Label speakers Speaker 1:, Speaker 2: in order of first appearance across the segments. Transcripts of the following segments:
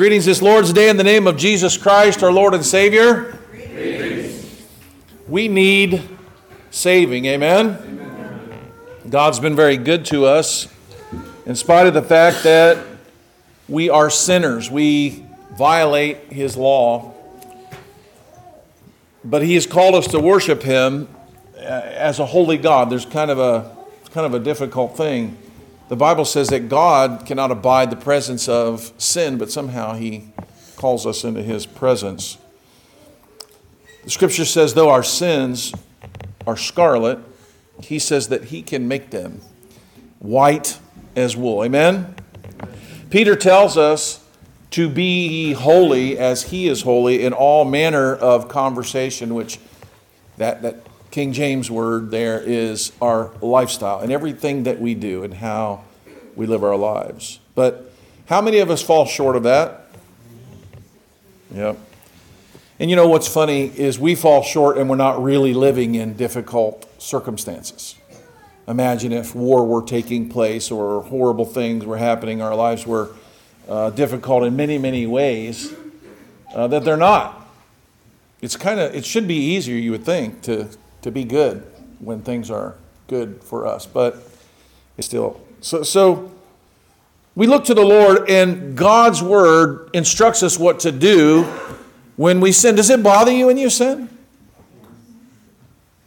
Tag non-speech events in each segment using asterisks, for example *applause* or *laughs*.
Speaker 1: Greetings this Lord's Day in the name of Jesus Christ, our Lord and Savior. We need saving, amen? God's been very good to us in spite of the fact that we are sinners. We violate His law. But He has called us to worship Him uh, as a holy God. There's kind of a, kind of a difficult thing. The Bible says that God cannot abide the presence of sin, but somehow He calls us into His presence. The scripture says, though our sins are scarlet, He says that He can make them white as wool. Amen? Peter tells us to be holy as He is holy in all manner of conversation, which that, that King James word there is our lifestyle and everything that we do and how we live our lives. But how many of us fall short of that? Yep. And you know what's funny is we fall short and we're not really living in difficult circumstances. Imagine if war were taking place or horrible things were happening, our lives were uh, difficult in many, many ways, uh, that they're not. It's kind of, it should be easier, you would think, to, to be good when things are good for us, but it's still. So, so we look to the Lord, and God's word instructs us what to do when we sin. Does it bother you when you sin?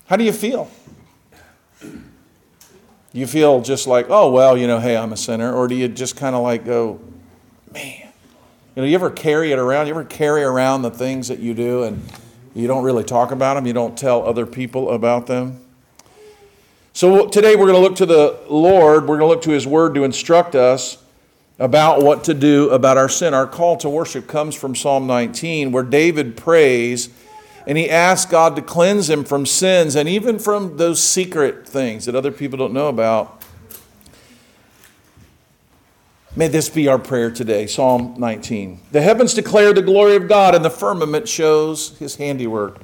Speaker 1: How do you feel? Do you feel just like, oh, well, you know, hey, I'm a sinner? Or do you just kind of like go, man? You know, you ever carry it around? You ever carry around the things that you do and you don't really talk about them? You don't tell other people about them? So today we're going to look to the Lord. We're going to look to His Word to instruct us about what to do about our sin. Our call to worship comes from Psalm 19, where David prays and he asks God to cleanse him from sins and even from those secret things that other people don't know about. May this be our prayer today. Psalm 19. The heavens declare the glory of God, and the firmament shows his handiwork.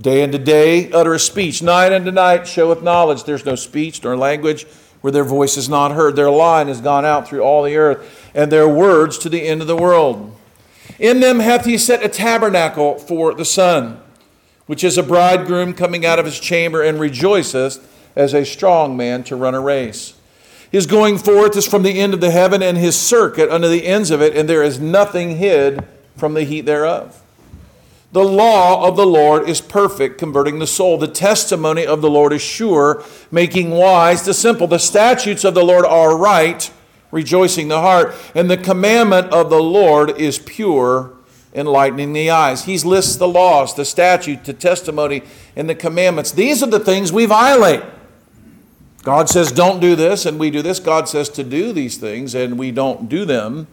Speaker 1: Day unto day uttereth speech, night unto night showeth knowledge. There's no speech nor language where their voice is not heard. Their line has gone out through all the earth, and their words to the end of the world. In them hath he set a tabernacle for the sun, which is a bridegroom coming out of his chamber, and rejoiceth as a strong man to run a race. His going forth is from the end of the heaven, and his circuit unto the ends of it, and there is nothing hid from the heat thereof. The law of the Lord is perfect, converting the soul. The testimony of the Lord is sure, making wise the simple. The statutes of the Lord are right, rejoicing the heart. And the commandment of the Lord is pure, enlightening the eyes. He lists the laws, the statute, the testimony, and the commandments. These are the things we violate. God says, don't do this, and we do this. God says to do these things, and we don't do them,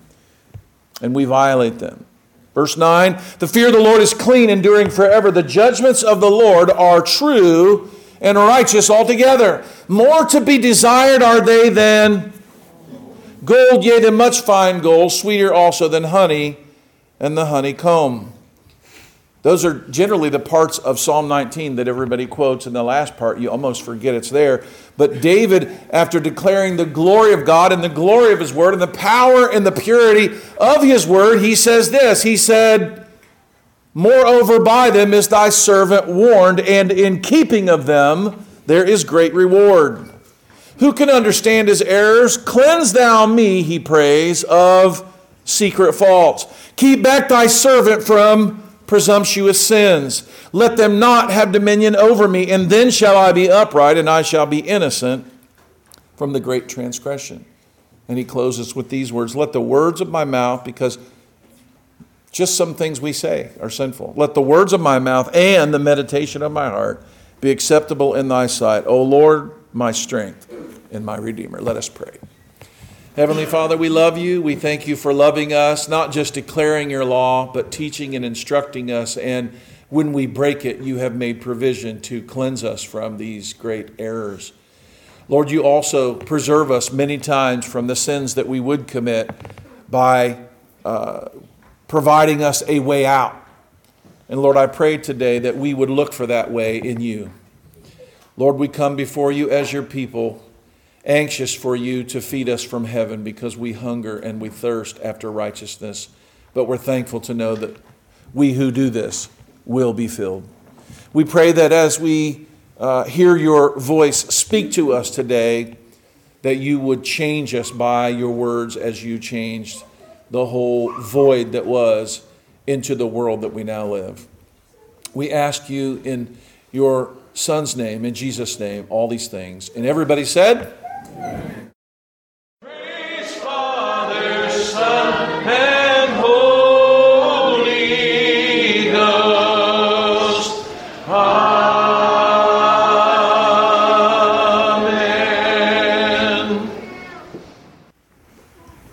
Speaker 1: and we violate them. Verse 9 The fear of the Lord is clean, enduring forever. The judgments of the Lord are true and righteous altogether. More to be desired are they than gold, yea, than much fine gold, sweeter also than honey and the honeycomb. Those are generally the parts of Psalm 19 that everybody quotes. In the last part, you almost forget it's there. But David, after declaring the glory of God and the glory of his word and the power and the purity of his word, he says this He said, Moreover, by them is thy servant warned, and in keeping of them there is great reward. Who can understand his errors? Cleanse thou me, he prays, of secret faults. Keep back thy servant from presumptuous sins. Let them not have dominion over me, and then shall I be upright, and I shall be innocent from the great transgression. And he closes with these words Let the words of my mouth, because just some things we say are sinful, let the words of my mouth and the meditation of my heart be acceptable in thy sight. O Lord, my strength and my Redeemer. Let us pray. Heavenly Father, we love you. We thank you for loving us, not just declaring your law, but teaching and instructing us. And when we break it, you have made provision to cleanse us from these great errors. Lord, you also preserve us many times from the sins that we would commit by uh, providing us a way out. And Lord, I pray today that we would look for that way in you. Lord, we come before you as your people anxious for you to feed us from heaven because we hunger and we thirst after righteousness. But we're thankful to know that we who do this will be filled. We pray that as we uh, hear your voice speak to us today, that you would change us by your words as you changed the whole void that was into the world that we now live. We ask you in your Son's name, in Jesus' name, all these things. And everybody said,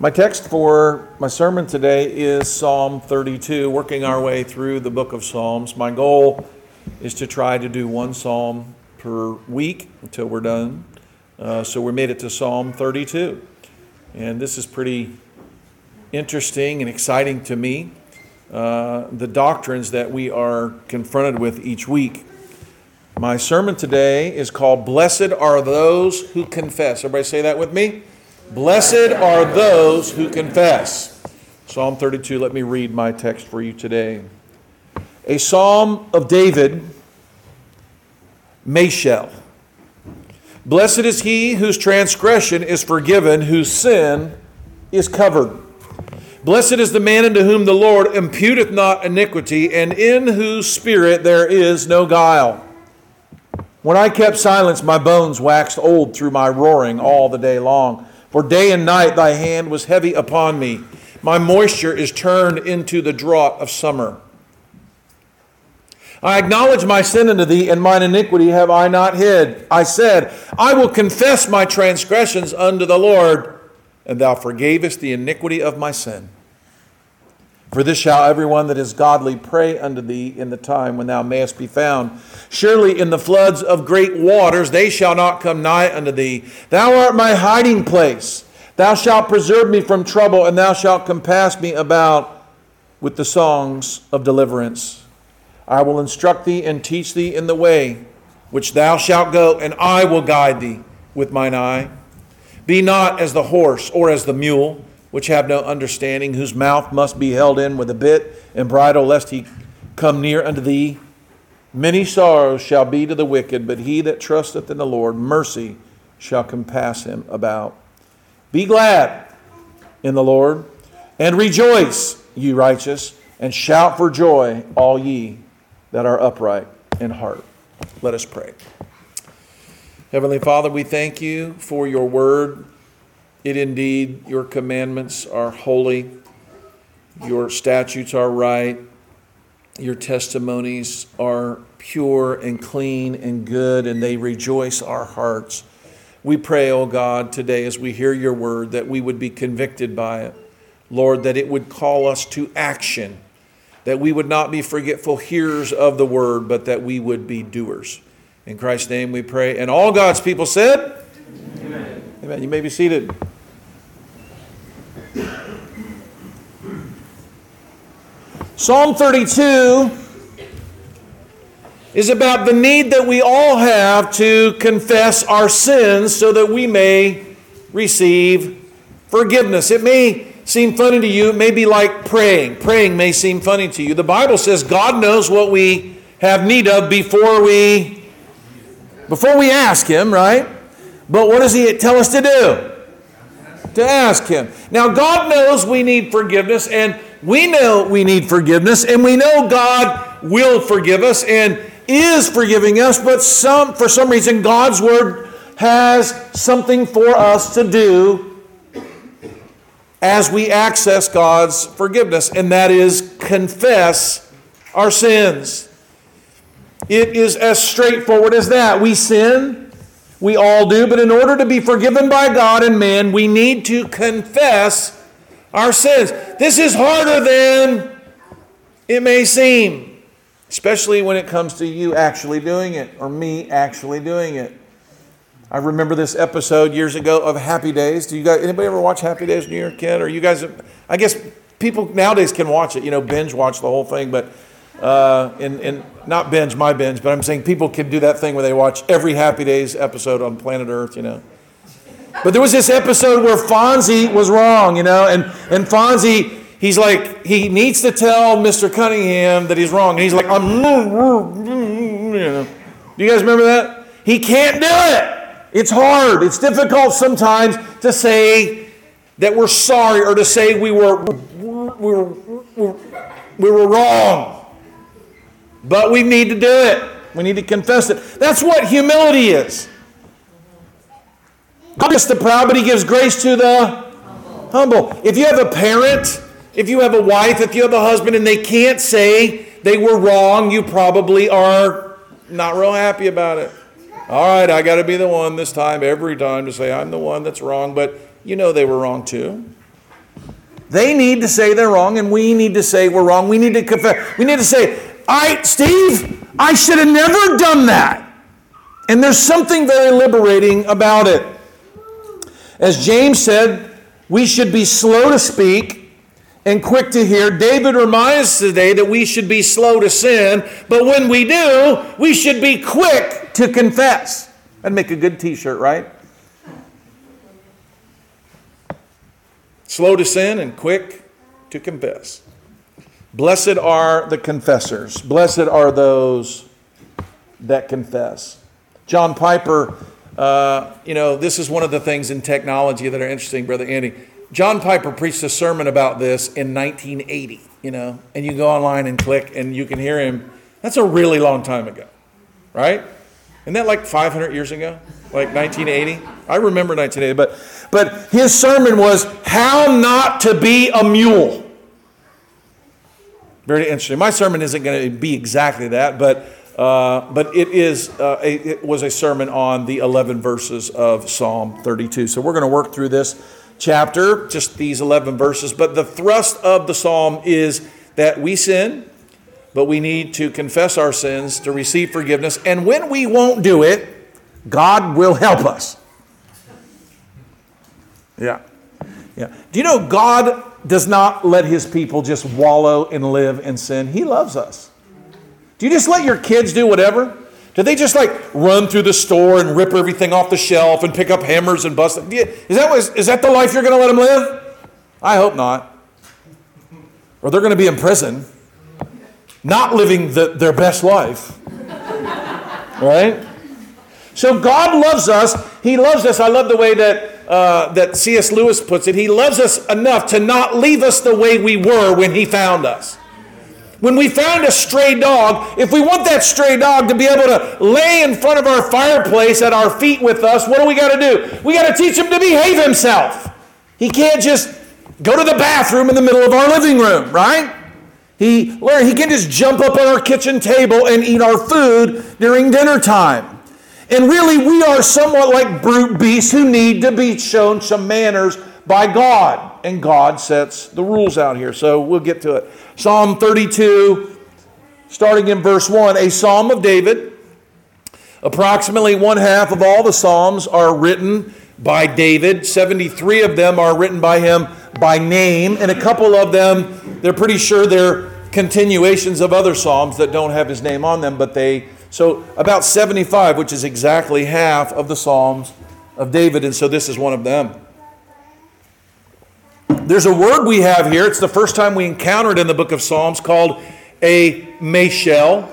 Speaker 1: My text for my sermon today is Psalm 32, working our way through the book of Psalms. My goal is to try to do one psalm per week until we're done. Uh, so we made it to Psalm 32. And this is pretty interesting and exciting to me. Uh, the doctrines that we are confronted with each week. My sermon today is called Blessed Are Those Who Confess. Everybody say that with me? Blessed are those who confess. Psalm 32, let me read my text for you today. A psalm of David, Mashel. Blessed is he whose transgression is forgiven, whose sin is covered. Blessed is the man unto whom the Lord imputeth not iniquity, and in whose spirit there is no guile. When I kept silence, my bones waxed old through my roaring all the day long. For day and night thy hand was heavy upon me. My moisture is turned into the drought of summer. I acknowledge my sin unto thee, and mine iniquity have I not hid. I said, I will confess my transgressions unto the Lord, and thou forgavest the iniquity of my sin. For this shall everyone that is godly pray unto thee in the time when thou mayest be found. Surely in the floods of great waters they shall not come nigh unto thee. Thou art my hiding place. Thou shalt preserve me from trouble, and thou shalt compass me about with the songs of deliverance. I will instruct thee and teach thee in the way which thou shalt go, and I will guide thee with mine eye. Be not as the horse or as the mule, which have no understanding, whose mouth must be held in with a bit and bridle, lest he come near unto thee. Many sorrows shall be to the wicked, but he that trusteth in the Lord, mercy shall compass him about. Be glad in the Lord, and rejoice, ye righteous, and shout for joy, all ye that are upright in heart. Let us pray. Heavenly Father, we thank you for your word. It indeed, your commandments are holy, your statutes are right, your testimonies are pure and clean and good, and they rejoice our hearts. We pray, O oh God, today as we hear your word, that we would be convicted by it. Lord, that it would call us to action that we would not be forgetful hearers of the word, but that we would be doers. In Christ's name we pray. And all God's people said, Amen. Amen. You may be seated. Psalm 32 is about the need that we all have to confess our sins so that we may receive forgiveness. It may seem funny to you, it may be like praying. Praying may seem funny to you. The Bible says God knows what we have need of before we before we ask him, right? But what does he tell us to do? To ask him. Now God knows we need forgiveness and we know we need forgiveness and we know God will forgive us and is forgiving us, but some for some reason God's word has something for us to do as we access God's forgiveness, and that is confess our sins. It is as straightforward as that. We sin, we all do, but in order to be forgiven by God and man, we need to confess our sins. This is harder than it may seem, especially when it comes to you actually doing it or me actually doing it. I remember this episode years ago of Happy Days. Do you guys anybody ever watch Happy Days were a kid? Or you guys? I guess people nowadays can watch it. You know, binge watch the whole thing, but uh, and not binge my binge, but I'm saying people can do that thing where they watch every Happy Days episode on planet Earth. You know. But there was this episode where Fonzie was wrong, you know, and and Fonzie he's like he needs to tell Mr. Cunningham that he's wrong, and he's like I'm, you know. Do you guys remember that? He can't do it. It's hard, it's difficult sometimes to say that we're sorry or to say we were, we were, we were wrong. But we need to do it. We need to confess it. That's what humility is. God the proud, but He gives grace to the humble. If you have a parent, if you have a wife, if you have a husband, and they can't say they were wrong, you probably are not real happy about it. All right, I got to be the one this time, every time, to say I'm the one that's wrong, but you know they were wrong too. They need to say they're wrong, and we need to say we're wrong. We need to confess. We need to say, I, Steve, I should have never done that. And there's something very liberating about it. As James said, we should be slow to speak and quick to hear. David reminds us today that we should be slow to sin, but when we do, we should be quick to confess. That'd make a good t shirt, right? Slow to sin and quick to confess. Blessed are the confessors. Blessed are those that confess. John Piper, uh, you know, this is one of the things in technology that are interesting, Brother Andy. John Piper preached a sermon about this in 1980, you know, and you go online and click and you can hear him. That's a really long time ago, right? Isn't that like 500 years ago? Like 1980? I remember 1980, but, but his sermon was How Not to Be a Mule. Very interesting. My sermon isn't going to be exactly that, but, uh, but it, is, uh, a, it was a sermon on the 11 verses of Psalm 32. So we're going to work through this chapter, just these 11 verses. But the thrust of the psalm is that we sin, but we need to confess our sins to receive forgiveness. And when we won't do it, God will help us. Yeah. Yeah. Do you know God does not let his people just wallow and live in sin? He loves us. Do you just let your kids do whatever? Do they just like run through the store and rip everything off the shelf and pick up hammers and bust? Is that, is that the life you're going to let them live? I hope not. Or they're going to be in prison not living the, their best life. right? So God loves us. He loves us. I love the way that, uh, that C.S. Lewis puts it. He loves us enough to not leave us the way we were when He found us. When we found a stray dog, if we want that stray dog to be able to lay in front of our fireplace at our feet with us, what do we got to do? We got to teach him to behave himself. He can't just go to the bathroom in the middle of our living room, right? He, Larry, he can just jump up on our kitchen table and eat our food during dinner time. And really, we are somewhat like brute beasts who need to be shown some manners by God. And God sets the rules out here. So we'll get to it. Psalm 32, starting in verse 1, a psalm of David. Approximately one half of all the psalms are written by David. 73 of them are written by him by name, and a couple of them, they're pretty sure they're continuations of other psalms that don't have his name on them, but they, so about 75, which is exactly half of the psalms of David, and so this is one of them. There's a word we have here. It's the first time we encounter it in the book of Psalms called a mashal.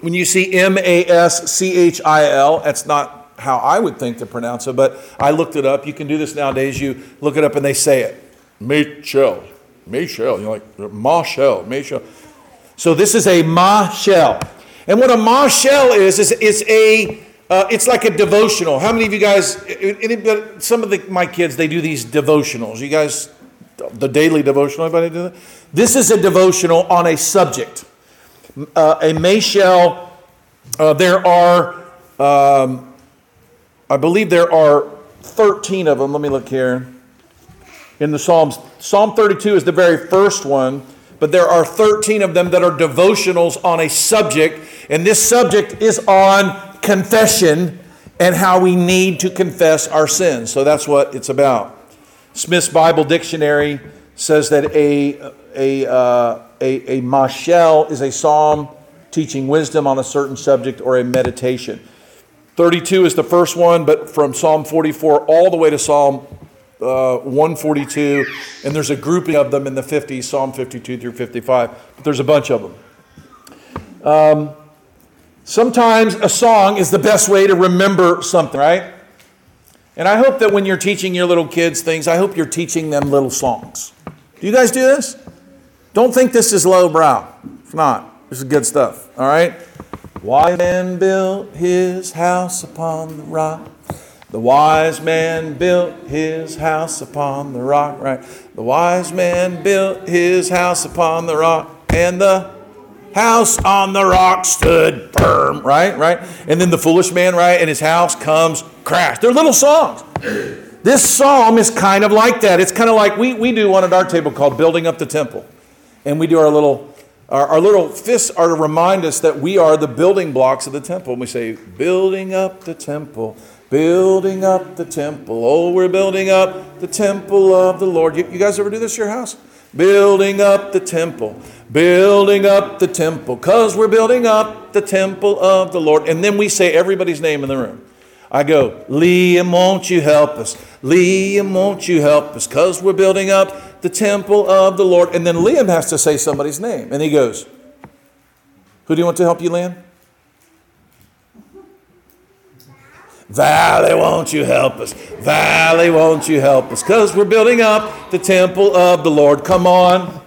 Speaker 1: When you see M A S C H I L, that's not how I would think to pronounce it, but I looked it up. You can do this nowadays. You look it up and they say it. Mashal. Mashal. You're like, Mashal. Mashal. So this is a mashal. And what a mashal is, is it's a uh, it's like a devotional. How many of you guys? Uh, uh, Anybody, uh, some of the, my kids they do these devotionals. You guys, the daily devotional. Anybody do that? This is a devotional on a subject. Uh, a mashal. Uh, there are, um, I believe there are 13 of them. Let me look here. In the Psalms, Psalm 32 is the very first one but there are 13 of them that are devotionals on a subject, and this subject is on confession and how we need to confess our sins. So that's what it's about. Smith's Bible Dictionary says that a, a, uh, a, a mashal is a psalm teaching wisdom on a certain subject or a meditation. 32 is the first one, but from Psalm 44 all the way to Psalm uh, 142, and there's a grouping of them in the 50s, Psalm 52 through 55, but there's a bunch of them. Um, sometimes a song is the best way to remember something, right? And I hope that when you're teaching your little kids things, I hope you're teaching them little songs. Do you guys do this? Don't think this is lowbrow. It's not. This is good stuff, all right? Why man built his house upon the rock? The wise man built his house upon the rock, right? The wise man built his house upon the rock, and the house on the rock stood firm, right? Right? And then the foolish man, right? And his house comes crash. They're little songs. This psalm is kind of like that. It's kind of like we, we do one at our table called Building Up the Temple. And we do our little our, our, little fists are to remind us that we are the building blocks of the temple. And we say, building up the temple, Building up the temple. Oh, we're building up the temple of the Lord. You, you guys ever do this at your house? Building up the temple. Building up the temple. Because we're building up the temple of the Lord. And then we say everybody's name in the room. I go, Liam, won't you help us? Liam, won't you help us? Because we're building up the temple of the Lord. And then Liam has to say somebody's name. And he goes, Who do you want to help you, Liam? Valley, won't you help us? Valley, won't you help us? Because we're building up the temple of the Lord. Come on.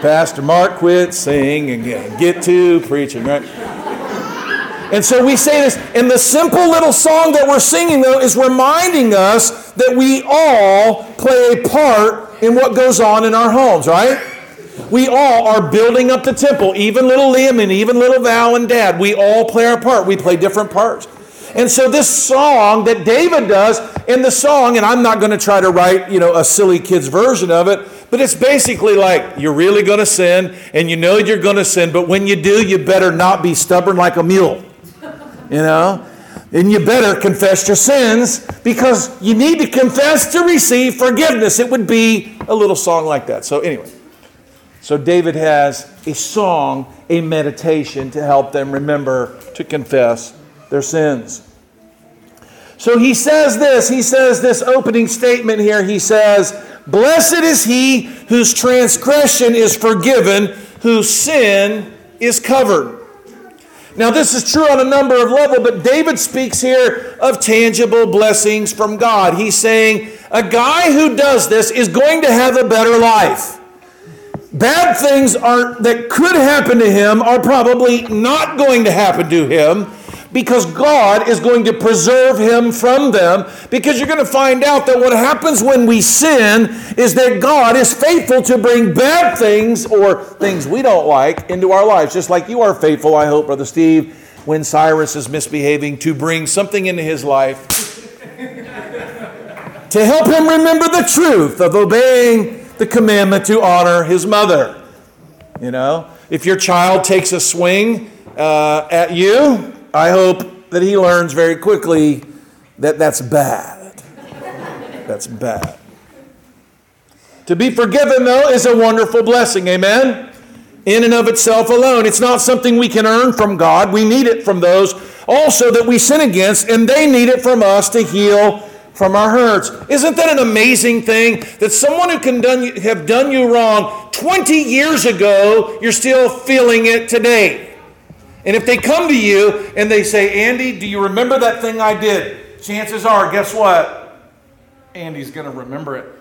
Speaker 1: Pastor Mark, quit singing and get to preaching, right? And so we say this, and the simple little song that we're singing, though, is reminding us that we all play a part in what goes on in our homes, right? We all are building up the temple, even little Liam and even little Val and Dad. We all play our part. We play different parts. And so this song that David does in the song, and I'm not going to try to write, you know, a silly kid's version of it, but it's basically like you're really going to sin and you know you're going to sin, but when you do, you better not be stubborn like a mule. You know? And you better confess your sins because you need to confess to receive forgiveness. It would be a little song like that. So, anyway. So David has a song, a meditation to help them remember to confess their sins. So he says this, he says this opening statement here. He says, Blessed is he whose transgression is forgiven, whose sin is covered. Now, this is true on a number of levels, but David speaks here of tangible blessings from God. He's saying a guy who does this is going to have a better life bad things are that could happen to him are probably not going to happen to him because God is going to preserve him from them. Because you're going to find out that what happens when we sin is that God is faithful to bring bad things or things we don't like into our lives, just like you are faithful, I hope, Brother Steve, when Cyrus is misbehaving, to bring something into his life *laughs* to help him remember the truth of obeying the commandment to honor his mother. You know, if your child takes a swing uh, at you, I hope that he learns very quickly that that's bad. That's bad. To be forgiven, though, is a wonderful blessing. Amen? In and of itself alone. It's not something we can earn from God. We need it from those also that we sin against, and they need it from us to heal from our hurts. Isn't that an amazing thing? That someone who can done, have done you wrong 20 years ago, you're still feeling it today. And if they come to you and they say, Andy, do you remember that thing I did? Chances are, guess what? Andy's going to remember it.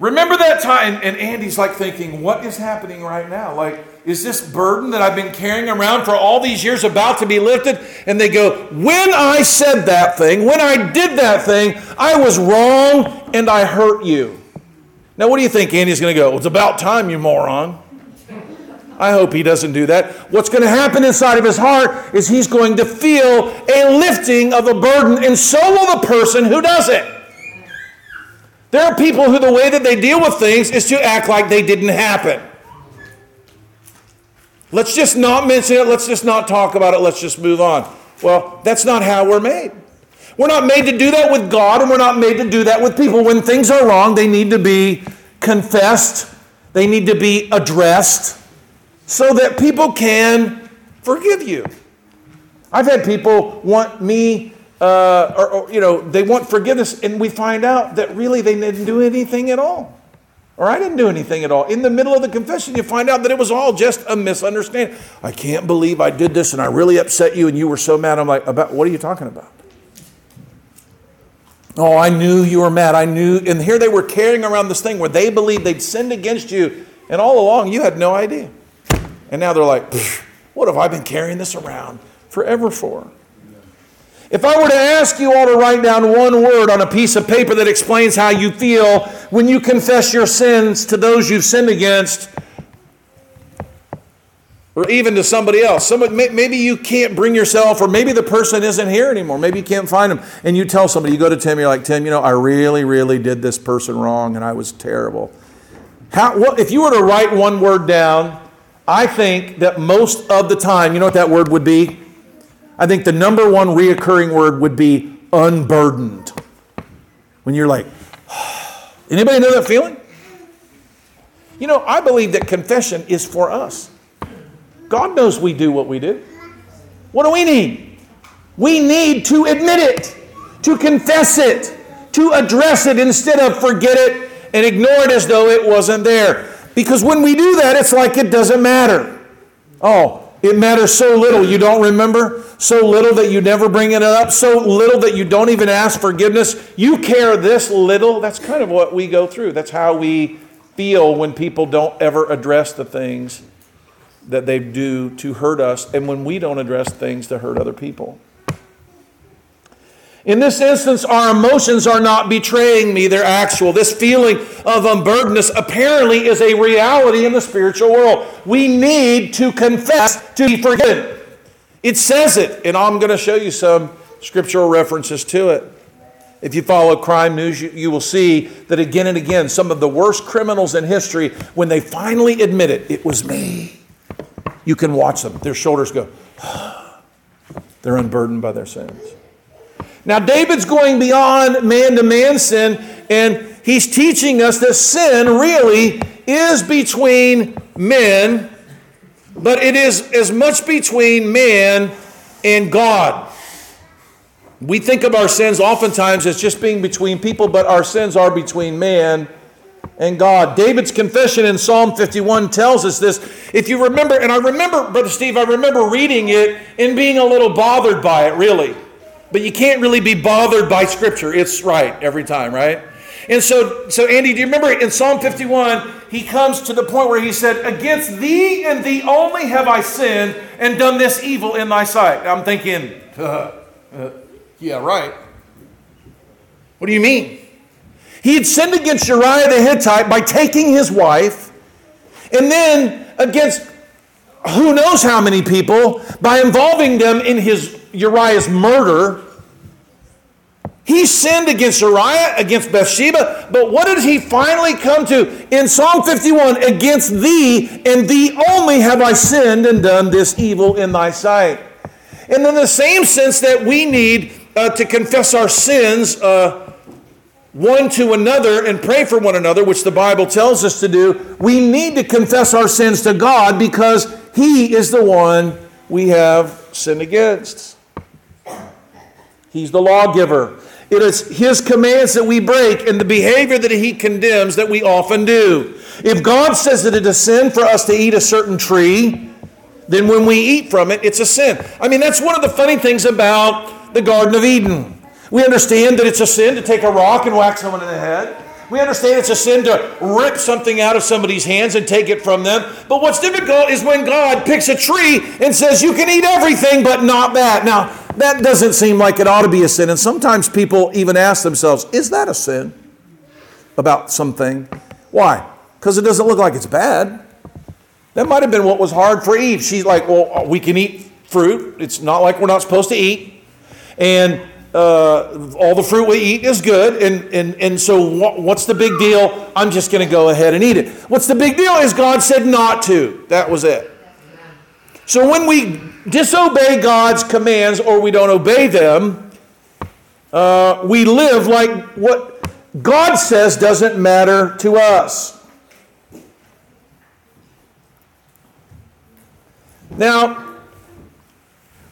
Speaker 1: Remember that time? And Andy's like thinking, what is happening right now? Like, is this burden that I've been carrying around for all these years about to be lifted? And they go, when I said that thing, when I did that thing, I was wrong and I hurt you. Now, what do you think Andy's going to go? It's about time, you moron. I hope he doesn't do that. What's going to happen inside of his heart is he's going to feel a lifting of a burden, and so will the person who does it. There are people who the way that they deal with things is to act like they didn't happen. Let's just not mention it. Let's just not talk about it. Let's just move on. Well, that's not how we're made. We're not made to do that with God, and we're not made to do that with people. When things are wrong, they need to be confessed, they need to be addressed so that people can forgive you. I've had people want me uh, or, or, you know, they want forgiveness, and we find out that really they didn't do anything at all. Or I didn't do anything at all. In the middle of the confession, you find out that it was all just a misunderstanding. I can't believe I did this and I really upset you and you were so mad. I'm like, about what are you talking about? Oh, I knew you were mad. I knew. And here they were carrying around this thing where they believed they'd sinned against you, and all along you had no idea. And now they're like, what have I been carrying this around forever for? If I were to ask you all to write down one word on a piece of paper that explains how you feel when you confess your sins to those you've sinned against, or even to somebody else, somebody, maybe you can't bring yourself, or maybe the person isn't here anymore. Maybe you can't find them, and you tell somebody, you go to Tim, you're like, Tim, you know, I really, really did this person wrong, and I was terrible. How, what, if you were to write one word down, I think that most of the time, you know what that word would be? I think the number one reoccurring word would be unburdened. When you're like, *sighs* anybody know that feeling? You know, I believe that confession is for us. God knows we do what we do. What do we need? We need to admit it, to confess it, to address it instead of forget it and ignore it as though it wasn't there. Because when we do that, it's like it doesn't matter. Oh, it matters so little you don't remember, so little that you never bring it up, so little that you don't even ask forgiveness. You care this little. That's kind of what we go through. That's how we feel when people don't ever address the things that they do to hurt us, and when we don't address things to hurt other people. In this instance, our emotions are not betraying me, they're actual. This feeling of unburdenedness apparently is a reality in the spiritual world. We need to confess to be forgiven. It says it, and I'm going to show you some scriptural references to it. If you follow crime news, you, you, will see that again and again, some of the worst criminals in history, when they finally admit it, it was me, you can watch them. Their shoulders go, *sighs* they're unburdened by their sins. Now, David's going beyond man to man sin, and he's teaching us that sin really is between men, but it is as much between man and God. We think of our sins oftentimes as just being between people, but our sins are between man and God. David's confession in Psalm 51 tells us this. If you remember, and I remember, Brother Steve, I remember reading it and being a little bothered by it, really. But you can't really be bothered by Scripture. It's right every time, right? And so, so Andy, do you remember in Psalm 51, he comes to the point where he said, Against thee and thee only have I sinned and done this evil in thy sight. I'm thinking, uh, *laughs* uh, yeah, right. What do you mean? He had sinned against Uriah the Hittite by taking his wife, and then against who knows how many people by involving them in his Uriah's murder. He sinned against Uriah, against Bathsheba, but what did he finally come to? In Psalm 51 Against thee and thee only have I sinned and done this evil in thy sight. And in the same sense that we need uh, to confess our sins uh, one to another and pray for one another, which the Bible tells us to do, we need to confess our sins to God because He is the one we have sinned against. He's the lawgiver. It is His commands that we break and the behavior that He condemns that we often do. If God says that it is sin for us to eat a certain tree, then when we eat from it, it's a sin. I mean, that's one of the funny things about the Garden of Eden. We understand that it's a sin to take a rock and whack someone in the head. We understand it's a sin to rip something out of somebody's hands and take it from them. But what's difficult is when God picks a tree and says, You can eat everything, but not that. Now, that doesn't seem like it ought to be a sin. And sometimes people even ask themselves, Is that a sin? About something. Why? Because it doesn't look like it's bad. That might have been what was hard for Eve. She's like, Well, we can eat fruit. It's not like we're not supposed to eat. And uh, all the fruit we eat is good. And, and, and so, what, what's the big deal? I'm just going to go ahead and eat it. What's the big deal is God said not to. That was it. So, when we disobey God's commands or we don't obey them, uh, we live like what God says doesn't matter to us. Now,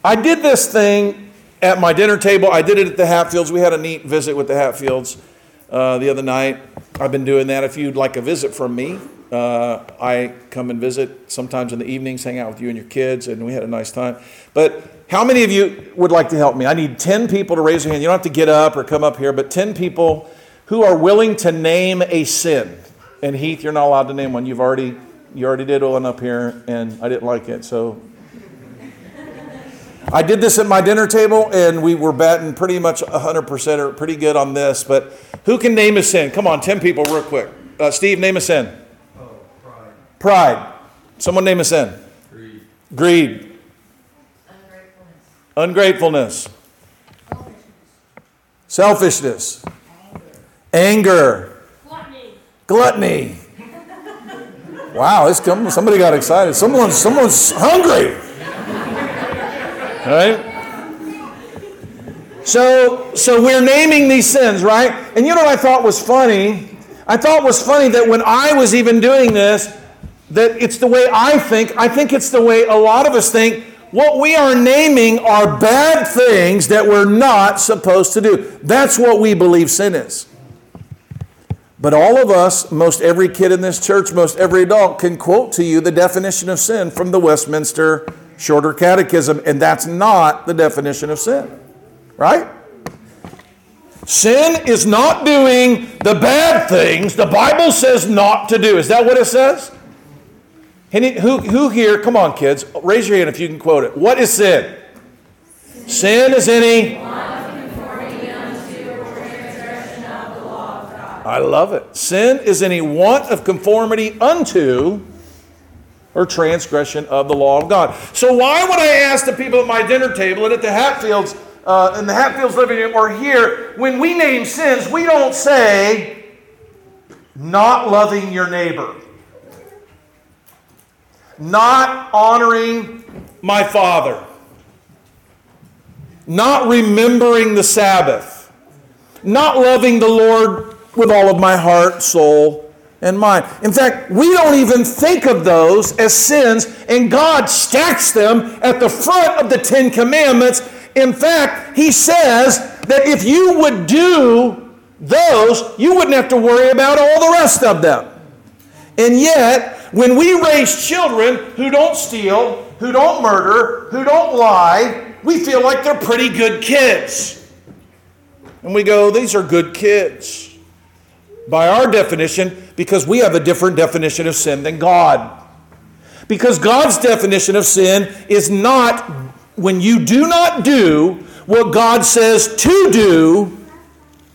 Speaker 1: I did this thing at my dinner table. I did it at the Hatfields. We had a neat visit with the Hatfields uh, the other night. I've been doing that. If you'd like a visit from me, uh, I come and visit sometimes in the evenings, hang out with you and your kids, and we had a nice time. But how many of you would like to help me? I need 10 people to raise their hand. You don't have to get up or come up here, but 10 people who are willing to name a sin. And Heath, you're not allowed to name one. You've already you already did one up here, and I didn't like it, so I did this at my dinner table, and we were betting pretty much 100% or pretty good on this. But who can name a sin? Come on, 10 people, real quick. Uh, Steve, name a sin.
Speaker 2: Oh, pride.
Speaker 1: Pride. Someone name a sin.
Speaker 2: Greed.
Speaker 1: Greed.
Speaker 3: Ungratefulness.
Speaker 1: Ungratefulness. Selfishness. Anger.
Speaker 3: Gluttony.
Speaker 1: Gluttony. *laughs* Wow, it's coming. Somebody got excited. Someone's, someone's hungry. Right? So, so we're naming these sins, right? And you know what I thought was funny? I thought was funny that when I was even doing this, that it's the way I think. I think it's the way a lot of us think. What we are naming are bad things that we're not supposed to do. That's what we believe sin is. But all of us, most every kid in this church, most every adult can quote to you the definition of sin from the Westminster Shorter Catechism, and that's not the definition of sin. Right? Sin is not doing the bad things the Bible says not to do. Is that what it says? Any, who, who here, come on, kids, raise your hand if you can quote it. What is sin? Sin is any. I love it. Sin is any want of conformity unto or transgression of the law of God. So why would I ask the people at my dinner table and at the Hatfields, uh, in the Hatfields living room or here, when we name sins, we don't say not loving your neighbor, not honoring my father, not remembering the Sabbath, not loving the Lord with all of my heart, soul, and mind. In fact, we don't even think of those as sins, and God stacks them at the front of the Ten Commandments. In fact, He says that if you would do those, you wouldn't have to worry about all the rest of them. And yet, when we raise children who don't steal, who don't murder, who don't lie, we feel like they're pretty good kids. And we go, these are good kids by our definition because we have a different definition of sin than God. Because God's definition of sin is not when you do not do what God says to do,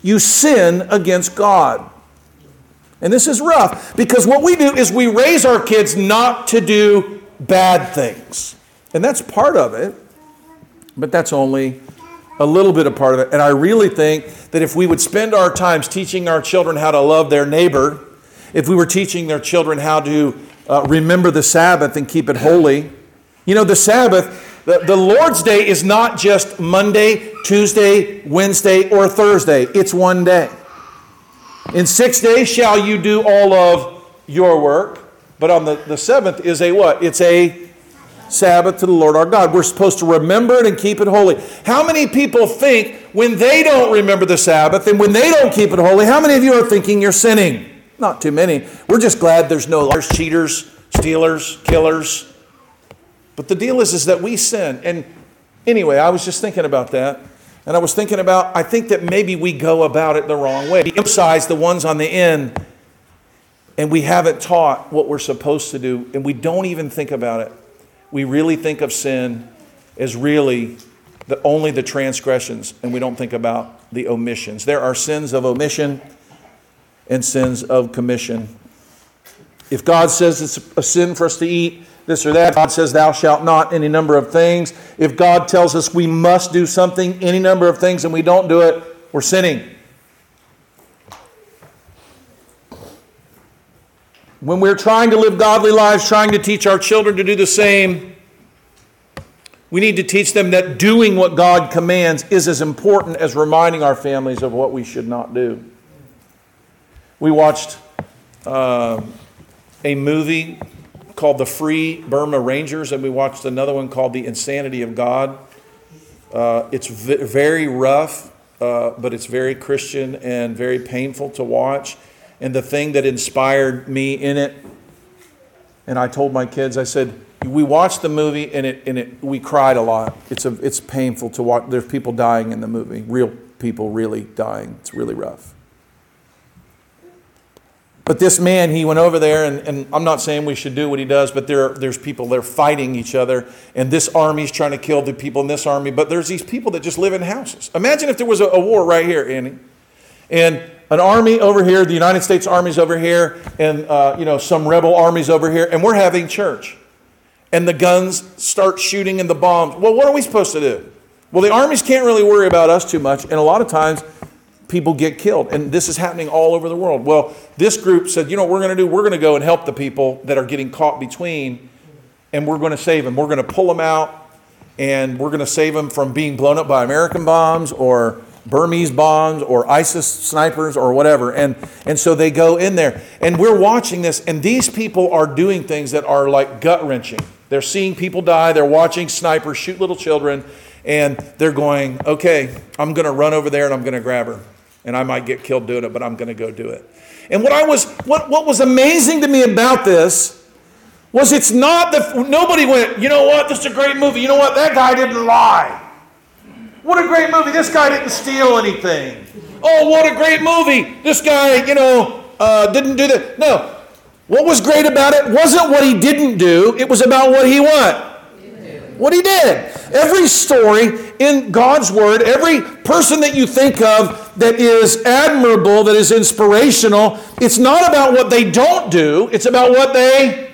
Speaker 1: you sin against God. And this is rough because what we do is we raise our kids not to do bad things. And that's part of it, but that's only a little bit of part of it. And I really think that if we would spend our times teaching our children how to love their neighbor, if we were teaching their children how to uh, remember the Sabbath and keep it holy, you know, the Sabbath, the, the Lord's Day is not just Monday, Tuesday, Wednesday, or Thursday. It's one day. In six days shall you do all of your work, but on the, the seventh is a what? It's a Sabbath to the Lord our God. We're supposed to remember it and keep it holy. How many people think when they don't remember the Sabbath and when they don't keep it holy, how many of you are thinking you're sinning? Not too many. We're just glad there's no liars, cheaters, stealers, killers. But the deal is, is that we sin. And anyway, I was just thinking about that. And I was thinking about, I think that maybe we go about it the wrong way. We emphasize the ones on the end, and we haven't taught what we're supposed to do, and we don't even think about it. We really think of sin as really the, only the transgressions, and we don't think about the omissions. There are sins of omission and sins of commission. If God says it's a sin for us to eat this or that, God says, Thou shalt not, any number of things. If God tells us we must do something, any number of things, and we don't do it, we're sinning. When we're trying to live godly lives, trying to teach our children to do the same, we need to teach them that doing what God commands is as important as reminding our families of what we should not do. We watched uh, a movie called The Free Burma Rangers, and we watched another one called The Insanity of God. Uh, it's v- very rough, uh, but it's very Christian and very painful to watch. And the thing that inspired me in it, and I told my kids, I said, we watched the movie and it, and it we cried a lot. It's, a, it's painful to watch. There's people dying in the movie, real people really dying. It's really rough. But this man, he went over there, and, and I'm not saying we should do what he does, but there, there's people that are fighting each other, and this army's trying to kill the people in this army, but there's these people that just live in houses. Imagine if there was a, a war right here, Annie, and an army over here, the United States Army's over here, and uh, you know some rebel armies over here, and we're having church, and the guns start shooting and the bombs. Well, what are we supposed to do? Well, the armies can't really worry about us too much, and a lot of times people get killed. And this is happening all over the world. Well, this group said, you know what we're going to do? We're going to go and help the people that are getting caught between, and we're going to save them. We're going to pull them out, and we're going to save them from being blown up by American bombs or Burmese bombs or ISIS snipers or whatever. And, and so they go in there. And we're watching this, and these people are doing things that are like gut wrenching. They're seeing people die, they're watching snipers shoot little children, and they're going, okay, I'm going to run over there and I'm going to grab her and I might get killed doing it, but I'm going to go do it. And what I was, what, what was amazing to me about this was it's not that nobody went, you know what, this is a great movie. You know what, that guy didn't lie. What a great movie. This guy didn't steal anything. Oh, what a great movie. This guy, you know, uh, didn't do that. No. What was great about it wasn't what he didn't do, it was about what he what? What he did. Every story in God's Word, every person that you think of that is admirable, that is inspirational, it's not about what they don't do, it's about what they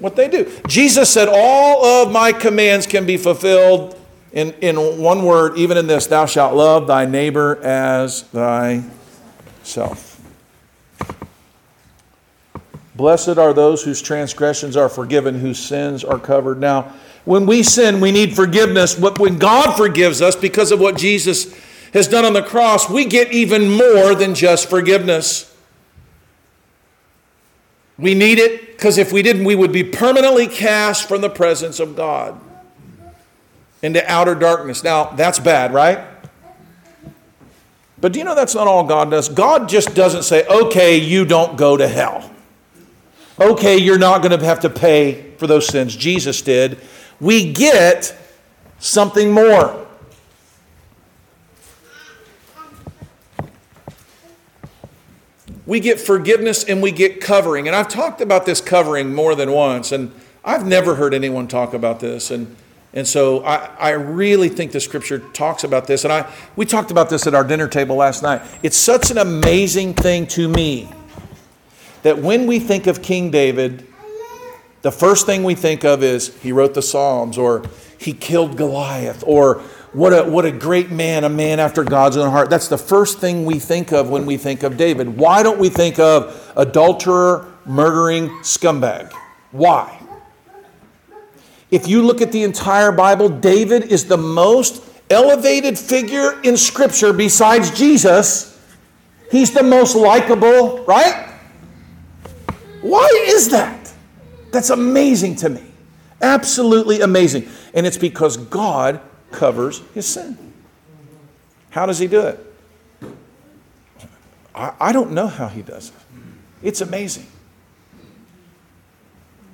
Speaker 1: what they do. Jesus said, All of my commands can be fulfilled in, in one word, even in this, thou shalt love thy neighbor as thyself. Blessed are those whose transgressions are forgiven, whose sins are covered. Now, when we sin, we need forgiveness. But when God forgives us because of what Jesus has done on the cross, we get even more than just forgiveness. We need it because if we didn't, we would be permanently cast from the presence of God into outer darkness. Now, that's bad, right? But do you know that's not all God does? God just doesn't say, okay, you don't go to hell. Okay, you're not going to have to pay for those sins. Jesus did we get something more. We get forgiveness and we get covering. And I've talked about this covering more than once, and I've never heard anyone talk about this. And, and so I, I really think the scripture talks about this. And I, we talked about this at our dinner table last night. It's such an amazing thing to me that when we think of King David, the first thing we think of is he wrote the Psalms or he killed Goliath or what a, what a great man, a man after God's own heart. That's the first thing we think of when we think of David. Why don't we think of adulterer, murdering scumbag? Why? If you look at the entire Bible, David is the most elevated figure in Scripture besides Jesus. He's the most likable, right? Why is that? That's amazing to me. Absolutely amazing. And it's because God covers his sin. How does he do it? I, I don't know how he does it. It's amazing.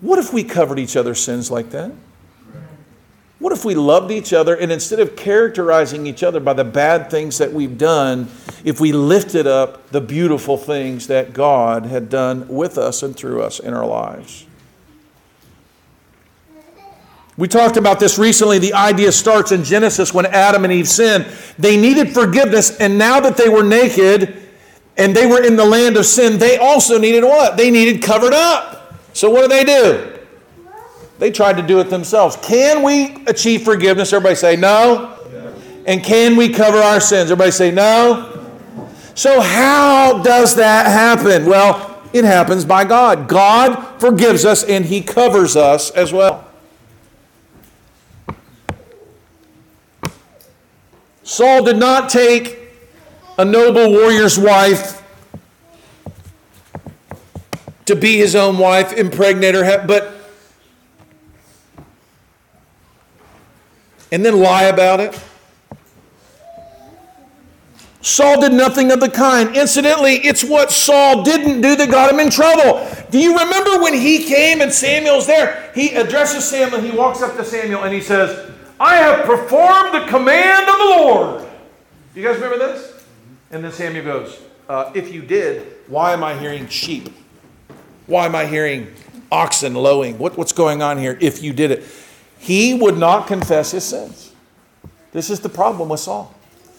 Speaker 1: What if we covered each other's sins like that? What if we loved each other and instead of characterizing each other by the bad things that we've done, if we lifted up the beautiful things that God had done with us and through us in our lives? We talked about this recently. The idea starts in Genesis when Adam and Eve sinned. They needed forgiveness, and now that they were naked and they were in the land of sin, they also needed what? They needed covered up. So, what do they do? They tried to do it themselves. Can we achieve forgiveness? Everybody say no. And can we cover our sins? Everybody say no. So, how does that happen? Well, it happens by God. God forgives us and He covers us as well. Saul did not take a noble warrior's wife to be his own wife, impregnate her, but and then lie about it. Saul did nothing of the kind. Incidentally, it's what Saul didn't do that got him in trouble. Do you remember when he came and Samuel's there? He addresses Samuel, he walks up to Samuel and he says, I have performed the command of the Lord. You guys remember this? And then Samuel goes, uh, If you did, why am I hearing sheep? Why am I hearing oxen lowing? What, what's going on here if you did it? He would not confess his sins. This is the problem with Saul.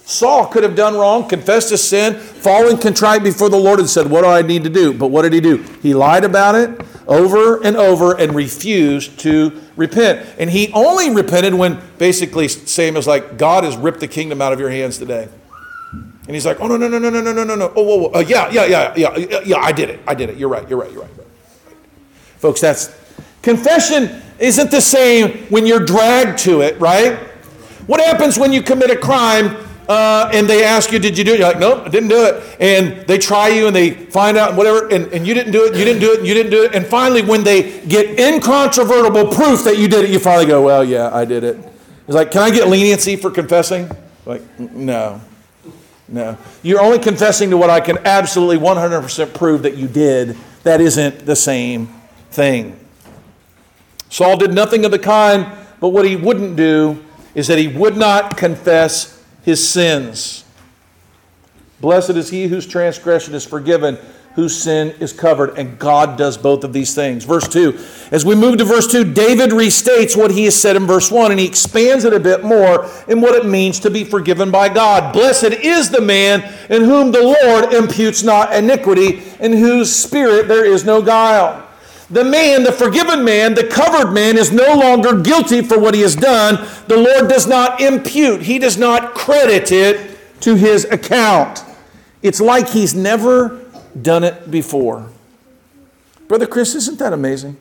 Speaker 1: Saul could have done wrong, confessed his sin, fallen contrite before the Lord, and said, What do I need to do? But what did he do? He lied about it over and over and refused to repent. And he only repented when basically Samuel's like, God has ripped the kingdom out of your hands today. And he's like, Oh, no, no, no, no, no, no, no, no. Oh, whoa, whoa. Uh, yeah, yeah, yeah, yeah, yeah, I did it. I did it. You're right. You're right. You're right. Folks, that's confession isn't the same when you're dragged to it, right? What happens when you commit a crime uh, and they ask you, Did you do it? You're like, Nope, I didn't do it. And they try you and they find out and whatever, and, and you didn't do it, you didn't do it, you didn't do it. And finally, when they get incontrovertible proof that you did it, you finally go, Well, yeah, I did it. It's like, Can I get leniency for confessing? Like, no. No. You're only confessing to what I can absolutely 100% prove that you did. That isn't the same thing. Saul did nothing of the kind, but what he wouldn't do is that he would not confess his sins. Blessed is he whose transgression is forgiven, whose sin is covered. And God does both of these things. Verse 2. As we move to verse 2, David restates what he has said in verse 1, and he expands it a bit more in what it means to be forgiven by God. Blessed is the man in whom the Lord imputes not iniquity, in whose spirit there is no guile. The man, the forgiven man, the covered man, is no longer guilty for what he has done. The Lord does not impute, he does not credit it to his account. It's like he's never done it before. Brother Chris, isn't that amazing?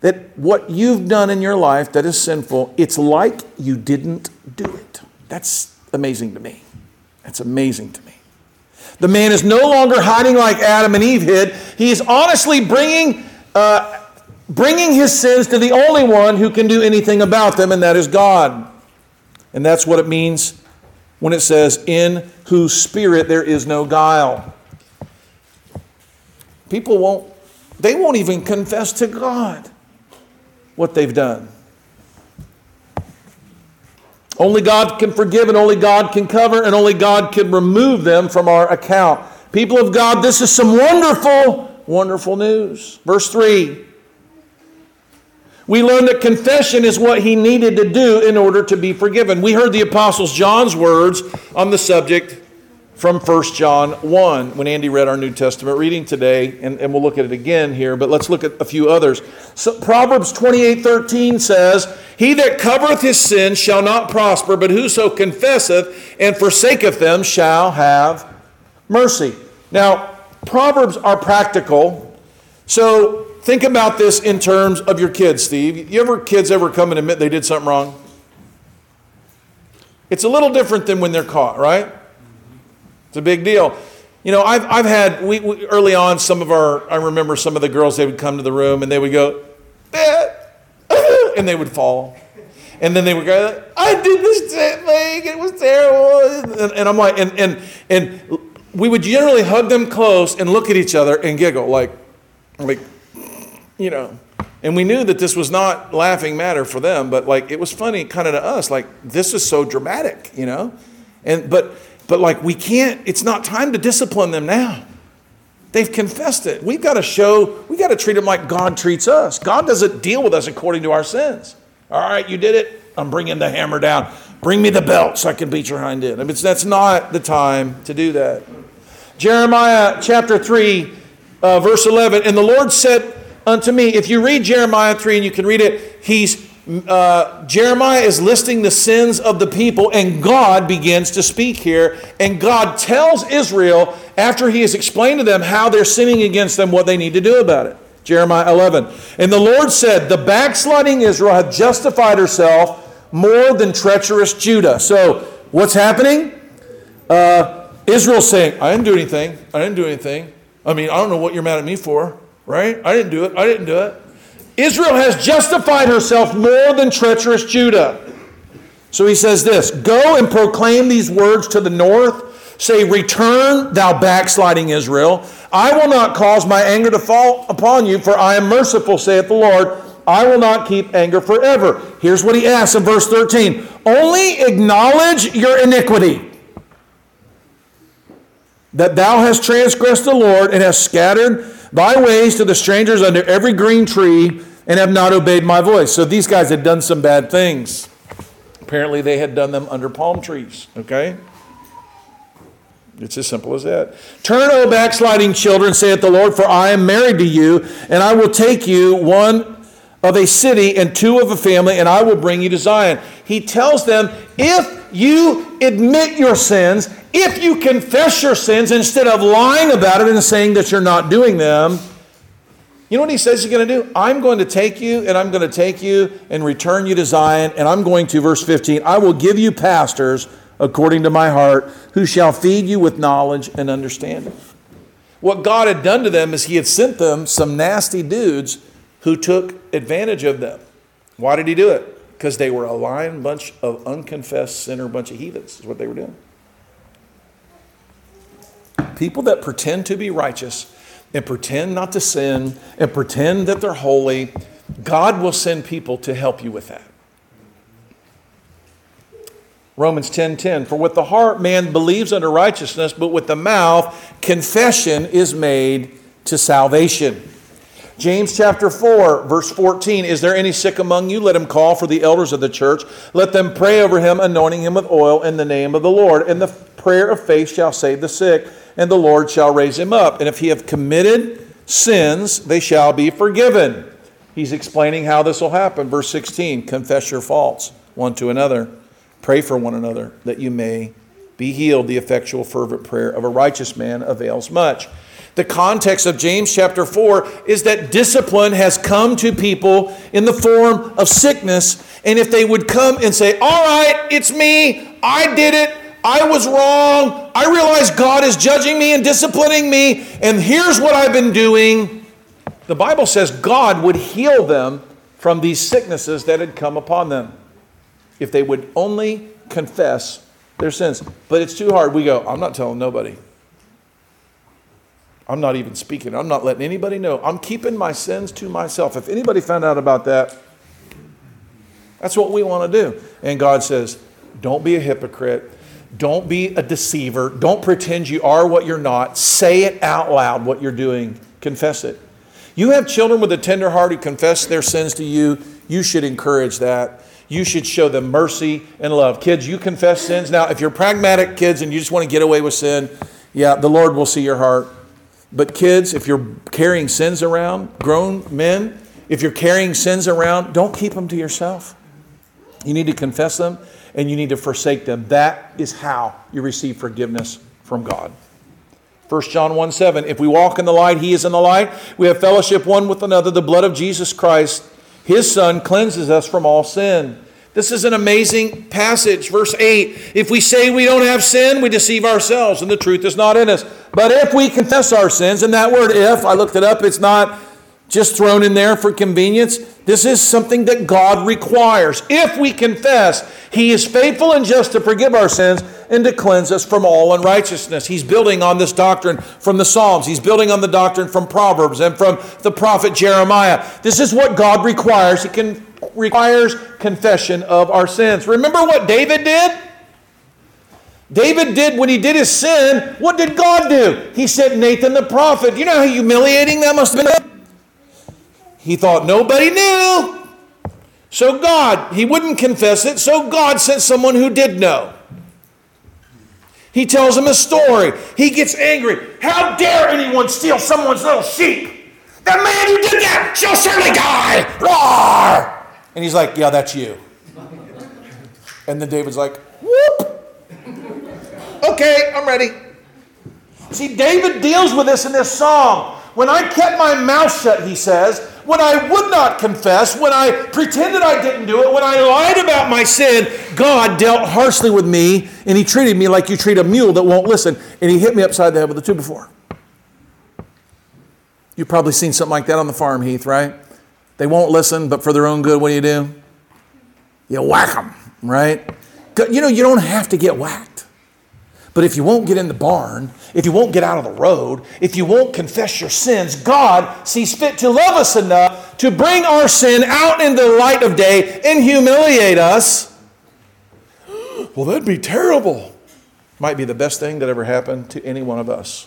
Speaker 1: That what you've done in your life that is sinful, it's like you didn't do it. That's amazing to me. That's amazing to me. The man is no longer hiding like Adam and Eve hid. He is honestly bringing, uh, bringing his sins to the only one who can do anything about them, and that is God. And that's what it means when it says, In whose spirit there is no guile. People won't, they won't even confess to God what they've done. Only God can forgive, and only God can cover, and only God can remove them from our account. People of God, this is some wonderful, wonderful news. Verse 3 we learn that confession is what he needed to do in order to be forgiven. We heard the Apostles John's words on the subject from 1 John 1 when Andy read our New Testament reading today, and, and we'll look at it again here, but let's look at a few others. So Proverbs 28 13 says, He that covereth his sins shall not prosper, but whoso confesseth and forsaketh them shall have mercy. Now, Proverbs are practical, so think about this in terms of your kids, Steve. You ever kids ever come and admit they did something wrong? It's a little different than when they're caught, right? It's a big deal. You know, I've, I've had, we, we, early on, some of our, I remember some of the girls, they would come to the room and they would go, Dad, *laughs* and they would fall. And then they would go, I did this thing, it was terrible. And, and I'm like, and, and, and we would generally hug them close and look at each other and giggle, like, like, you know. And we knew that this was not laughing matter for them, but like it was funny kind of to us, like this is so dramatic, you know? And but but like we can't, it's not time to discipline them now. They've confessed it. We've got to show, we've got to treat them like God treats us. God doesn't deal with us according to our sins. All right, you did it. I'm bringing the hammer down. Bring me the belt so I can beat your hind end. I mean, that's not the time to do that. Jeremiah chapter 3, uh, verse 11. And the Lord said unto me, if you read Jeremiah 3 and you can read it, he's uh, Jeremiah is listing the sins of the people, and God begins to speak here. And God tells Israel, after he has explained to them how they're sinning against them, what they need to do about it. Jeremiah 11. And the Lord said, The backsliding Israel hath justified herself more than treacherous Judah. So, what's happening? Uh, Israel's saying, I didn't do anything. I didn't do anything. I mean, I don't know what you're mad at me for, right? I didn't do it. I didn't do it. Israel has justified herself more than treacherous Judah. So he says this Go and proclaim these words to the north. Say, Return, thou backsliding Israel. I will not cause my anger to fall upon you, for I am merciful, saith the Lord. I will not keep anger forever. Here's what he asks in verse 13 Only acknowledge your iniquity, that thou hast transgressed the Lord and hast scattered thy ways to the strangers under every green tree and have not obeyed my voice. So these guys had done some bad things. Apparently, they had done them under palm trees, okay? It's as simple as that. Turn, O backsliding children, saith the Lord, for I am married to you, and I will take you one of a city and two of a family, and I will bring you to Zion. He tells them, if you admit your sins, if you confess your sins instead of lying about it and saying that you're not doing them, you know what he says he's going to do? I'm going to take you and I'm going to take you and return you to Zion. And I'm going to, verse 15, I will give you pastors according to my heart who shall feed you with knowledge and understanding. What God had done to them is he had sent them some nasty dudes who took advantage of them. Why did he do it? Because they were a lying bunch of unconfessed sinner, bunch of heathens, is what they were doing. People that pretend to be righteous and pretend not to sin and pretend that they're holy, God will send people to help you with that. Romans 10:10 10, 10, For with the heart man believes unto righteousness, but with the mouth confession is made to salvation. James chapter 4, verse 14 Is there any sick among you? Let him call for the elders of the church. Let them pray over him, anointing him with oil in the name of the Lord. And the prayer of faith shall save the sick and the Lord shall raise him up. And if he have committed sins, they shall be forgiven. He's explaining how this will happen. Verse 16 Confess your faults one to another, pray for one another, that you may be healed. The effectual, fervent prayer of a righteous man avails much. The context of James chapter 4 is that discipline has come to people in the form of sickness. And if they would come and say, All right, it's me, I did it, I was wrong. I realize God is judging me and disciplining me, and here's what I've been doing. The Bible says God would heal them from these sicknesses that had come upon them if they would only confess their sins. But it's too hard. We go, I'm not telling nobody. I'm not even speaking. I'm not letting anybody know. I'm keeping my sins to myself. If anybody found out about that, that's what we want to do. And God says, don't be a hypocrite. Don't be a deceiver. Don't pretend you are what you're not. Say it out loud what you're doing. Confess it. You have children with a tender heart who confess their sins to you. You should encourage that. You should show them mercy and love. Kids, you confess sins. Now, if you're pragmatic kids and you just want to get away with sin, yeah, the Lord will see your heart. But kids, if you're carrying sins around, grown men, if you're carrying sins around, don't keep them to yourself. You need to confess them and you need to forsake them. That is how you receive forgiveness from God. 1 John 1 7, if we walk in the light, he is in the light. We have fellowship one with another. The blood of Jesus Christ, his Son, cleanses us from all sin. This is an amazing passage. Verse 8 If we say we don't have sin, we deceive ourselves, and the truth is not in us. But if we confess our sins, and that word if, I looked it up, it's not just thrown in there for convenience. This is something that God requires. If we confess, He is faithful and just to forgive our sins and to cleanse us from all unrighteousness. He's building on this doctrine from the Psalms, He's building on the doctrine from Proverbs and from the prophet Jeremiah. This is what God requires. He can, requires confession of our sins. Remember what David did? David did when he did his sin, what did God do? He sent Nathan the prophet. You know how humiliating that must have been? He thought nobody knew. So God, he wouldn't confess it, so God sent someone who did know. He tells him a story. He gets angry. How dare anyone steal someone's little sheep? The man who did that shall surely die. Roar! And he's like, Yeah, that's you. And then David's like, Whoop! Okay, I'm ready. See, David deals with this in this psalm. When I kept my mouth shut, he says, when I would not confess, when I pretended I didn't do it, when I lied about my sin, God dealt harshly with me and he treated me like you treat a mule that won't listen. And he hit me upside the head with a two before. You've probably seen something like that on the farm, Heath, right? They won't listen, but for their own good, what do you do? You whack them, right? You know, you don't have to get whacked. But if you won't get in the barn, if you won't get out of the road, if you won't confess your sins, God sees fit to love us enough to bring our sin out in the light of day and humiliate us. *gasps* Well, that'd be terrible. Might be the best thing that ever happened to any one of us.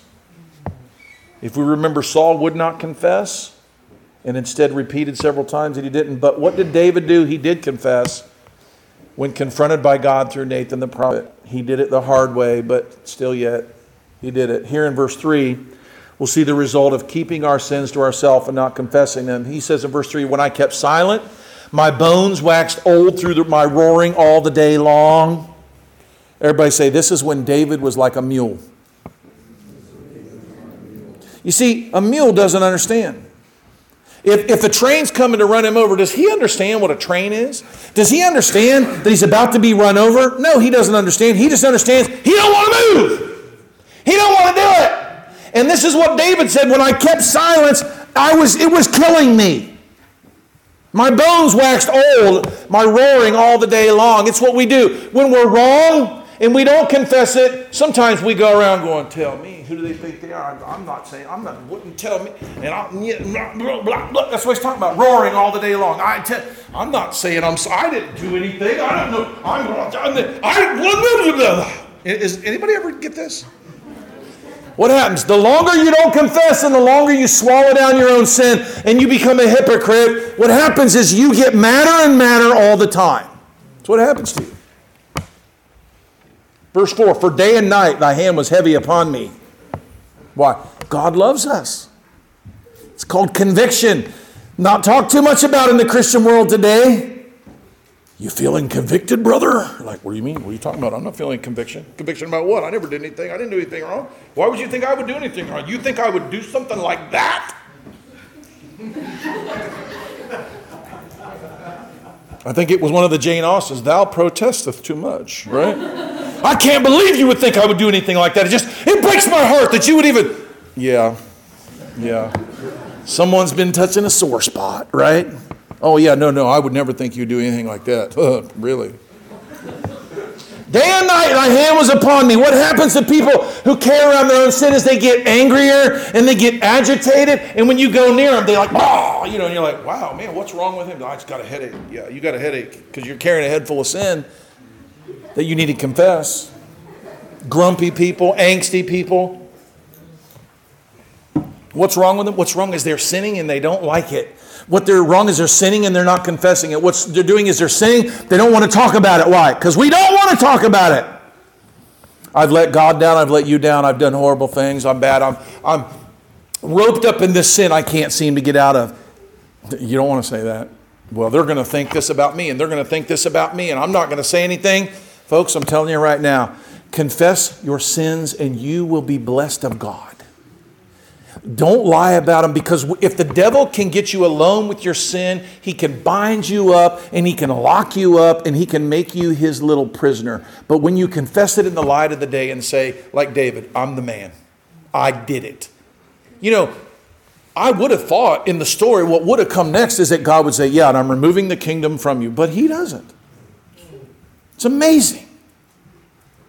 Speaker 1: If we remember, Saul would not confess and instead repeated several times that he didn't. But what did David do? He did confess when confronted by God through Nathan the prophet. He did it the hard way, but still yet he did it. Here in verse 3, we'll see the result of keeping our sins to ourselves and not confessing them. He says in verse 3 When I kept silent, my bones waxed old through the, my roaring all the day long. Everybody say, This is when David was like a mule. You see, a mule doesn't understand. If, if a train's coming to run him over, does he understand what a train is? Does he understand that he's about to be run over? No, he doesn't understand. He just understands he don't want to move. He don't want to do it. And this is what David said when I kept silence, I was it was killing me. My bones waxed old, my roaring all the day long. It's what we do. When we're wrong, and we don't confess it, sometimes we go around going, Tell me, who do they think they are? I'm not saying, I'm not, wouldn't tell me. And I'm blah, blah, blah, that's what he's talking about, roaring all the day long. I tell, I'm not saying I'm, I didn't do anything. I don't know. I'm, I'm I, is anybody ever get this? What happens? The longer you don't confess and the longer you swallow down your own sin and you become a hypocrite, what happens is you get madder and madder all the time. That's what happens to you. Verse 4 For day and night thy hand was heavy upon me. Why? God loves us. It's called conviction. Not talked too much about in the Christian world today. You feeling convicted, brother? Like, what do you mean? What are you talking about? I'm not feeling conviction. Conviction about what? I never did anything. I didn't do anything wrong. Why would you think I would do anything wrong? You think I would do something like that? *laughs* I think it was one of the Jane Austens. Thou protesteth too much, right? I can't believe you would think I would do anything like that. It just, it breaks my heart that you would even. Yeah, yeah. Someone's been touching a sore spot, right? Oh, yeah, no, no, I would never think you'd do anything like that. *laughs* really? Day and night, thy hand was upon me. What happens to people who carry around their own sin is they get angrier and they get agitated. And when you go near them, they're like, oh, you know, and you're like, wow, man, what's wrong with him? I just got a headache. Yeah, you got a headache because you're carrying a head full of sin that you need to confess. Grumpy people, angsty people. What's wrong with them? What's wrong is they're sinning and they don't like it. What they're wrong is they're sinning and they're not confessing it. What they're doing is they're sinning, they don't want to talk about it. Why? Because we don't want to talk about it. I've let God down, I've let you down, I've done horrible things, I'm bad, I'm, I'm roped up in this sin I can't seem to get out of. You don't want to say that. Well, they're going to think this about me, and they're going to think this about me, and I'm not going to say anything. Folks, I'm telling you right now confess your sins, and you will be blessed of God. Don't lie about them because if the devil can get you alone with your sin, he can bind you up and he can lock you up and he can make you his little prisoner. But when you confess it in the light of the day and say, like David, I'm the man, I did it. You know, I would have thought in the story what would have come next is that God would say, Yeah, and I'm removing the kingdom from you. But he doesn't. It's amazing.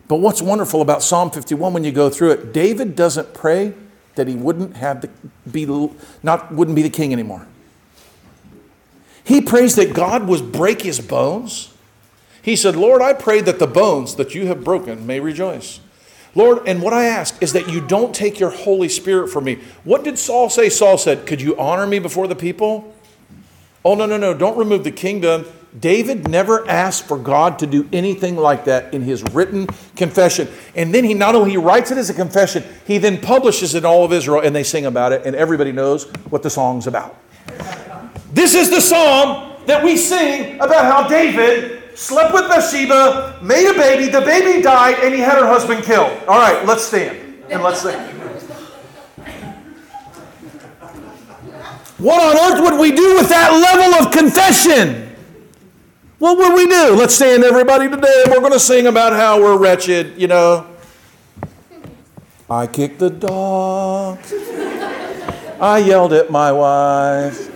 Speaker 1: But what's wonderful about Psalm 51 when you go through it, David doesn't pray that he wouldn't have the, be not wouldn't be the king anymore. He prays that God would break his bones. He said, Lord, I pray that the bones that you have broken may rejoice. Lord, and what I ask is that you don't take your Holy Spirit from me. What did Saul say? Saul said, Could you honor me before the people? Oh, no, no, no, don't remove the kingdom. David never asked for God to do anything like that in his written confession. And then he not only he writes it as a confession, he then publishes it in all of Israel and they sing about it and everybody knows what the song's about. This is the song that we sing about how David slept with Bathsheba, made a baby, the baby died, and he had her husband killed. All right, let's stand and let's sing. What on earth would we do with that level of confession? What would we do? Let's stand, everybody, today. We're going to sing about how we're wretched, you know. I kicked the dog. I yelled at my wife.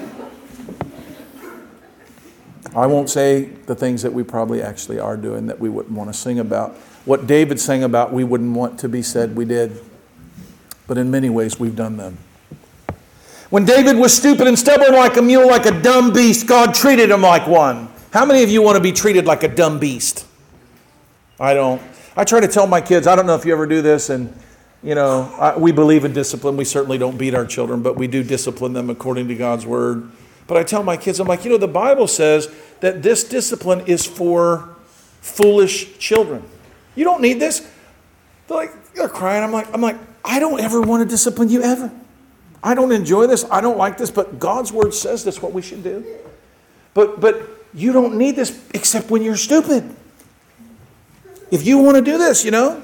Speaker 1: I won't say the things that we probably actually are doing that we wouldn't want to sing about. What David sang about, we wouldn't want to be said we did. But in many ways, we've done them. When David was stupid and stubborn like a mule, like a dumb beast, God treated him like one. How many of you want to be treated like a dumb beast? I don't. I try to tell my kids, I don't know if you ever do this, and you know, I, we believe in discipline. We certainly don't beat our children, but we do discipline them according to God's word. But I tell my kids, I'm like, you know, the Bible says that this discipline is for foolish children. You don't need this. They're like, they're crying. I'm like, I'm like, I don't ever want to discipline you ever. I don't enjoy this. I don't like this, but God's word says that's what we should do. But but you don't need this except when you're stupid. If you want to do this, you know.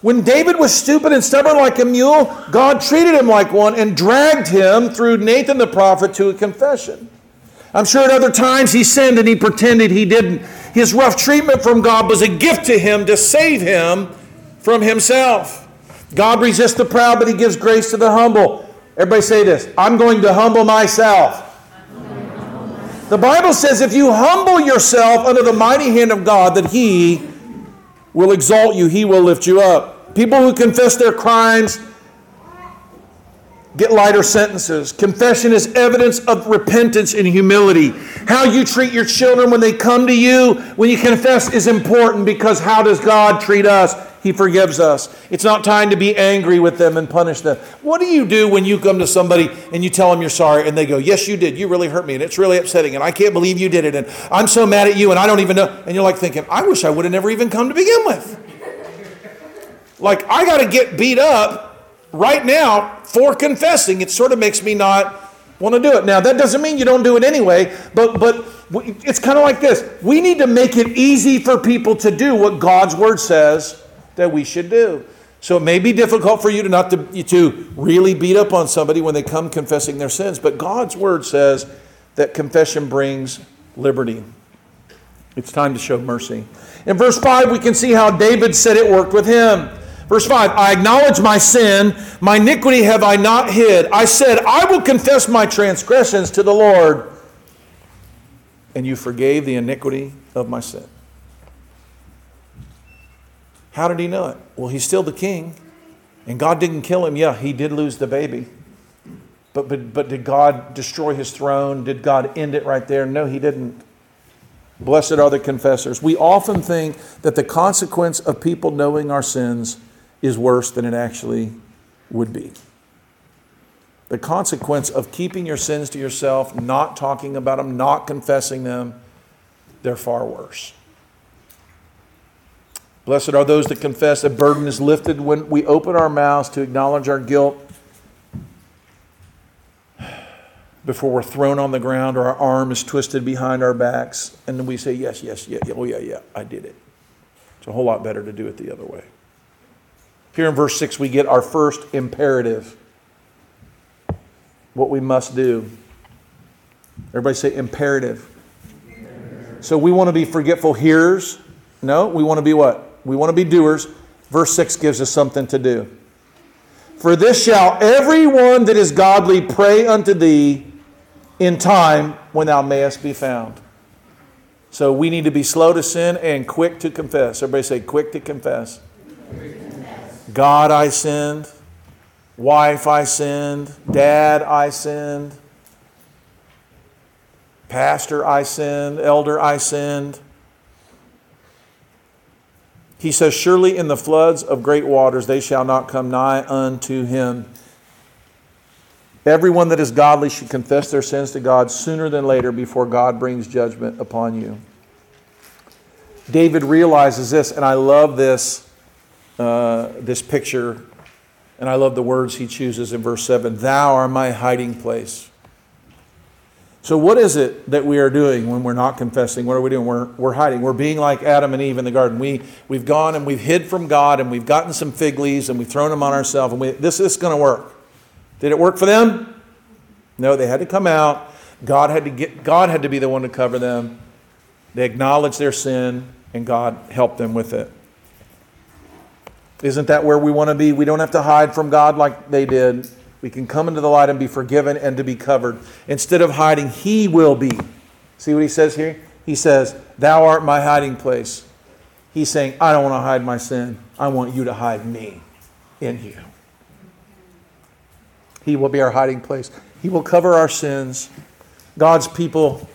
Speaker 1: When David was stupid and stubborn like a mule, God treated him like one and dragged him through Nathan the prophet to a confession. I'm sure at other times he sinned and he pretended he didn't. His rough treatment from God was a gift to him to save him from himself. God resists the proud, but he gives grace to the humble. Everybody say this I'm going to humble myself. The Bible says if you humble yourself under the mighty hand of God, that He will exalt you, He will lift you up. People who confess their crimes get lighter sentences. Confession is evidence of repentance and humility. How you treat your children when they come to you, when you confess, is important because how does God treat us? He forgives us. It's not time to be angry with them and punish them. What do you do when you come to somebody and you tell them you're sorry and they go, Yes, you did. You really hurt me and it's really upsetting and I can't believe you did it and I'm so mad at you and I don't even know. And you're like thinking, I wish I would have never even come to begin with. Like, I got to get beat up right now for confessing. It sort of makes me not want to do it. Now, that doesn't mean you don't do it anyway, but, but it's kind of like this. We need to make it easy for people to do what God's word says that we should do. So it may be difficult for you to not to, to really beat up on somebody when they come confessing their sins, but God's word says that confession brings liberty. It's time to show mercy. In verse 5, we can see how David said it worked with him. Verse 5 I acknowledge my sin, my iniquity have I not hid. I said, I will confess my transgressions to the Lord, and you forgave the iniquity of my sin. How did he know it? Well, he's still the king, and God didn't kill him. Yeah, he did lose the baby. But, but, but did God destroy his throne? Did God end it right there? No, he didn't. Blessed are the confessors. We often think that the consequence of people knowing our sins is worse than it actually would be. The consequence of keeping your sins to yourself, not talking about them, not confessing them, they're far worse. Blessed are those that confess. A burden is lifted when we open our mouths to acknowledge our guilt before we're thrown on the ground or our arm is twisted behind our backs. And then we say, Yes, yes, yeah, oh, yeah, yeah, I did it. It's a whole lot better to do it the other way. Here in verse 6, we get our first imperative what we must do. Everybody say imperative. So we want to be forgetful hearers. No, we want to be what? We want to be doers. Verse 6 gives us something to do. For this shall every one that is godly pray unto thee in time when thou mayest be found. So we need to be slow to sin and quick to confess. Everybody say, quick to confess. God, I sinned. Wife, I sinned. Dad, I sinned. Pastor, I sinned. Elder, I sinned. He says, Surely in the floods of great waters they shall not come nigh unto him. Everyone that is godly should confess their sins to God sooner than later before God brings judgment upon you. David realizes this, and I love this, uh, this picture, and I love the words he chooses in verse 7 Thou art my hiding place. So, what is it that we are doing when we're not confessing? What are we doing? We're, we're hiding. We're being like Adam and Eve in the garden. We, we've gone and we've hid from God and we've gotten some fig leaves and we've thrown them on ourselves and we, this is going to work. Did it work for them? No, they had to come out. God had to, get, God had to be the one to cover them. They acknowledged their sin and God helped them with it. Isn't that where we want to be? We don't have to hide from God like they did. We can come into the light and be forgiven and to be covered. Instead of hiding, He will be. See what He says here? He says, Thou art my hiding place. He's saying, I don't want to hide my sin. I want you to hide me in you. He will be our hiding place. He will cover our sins. God's people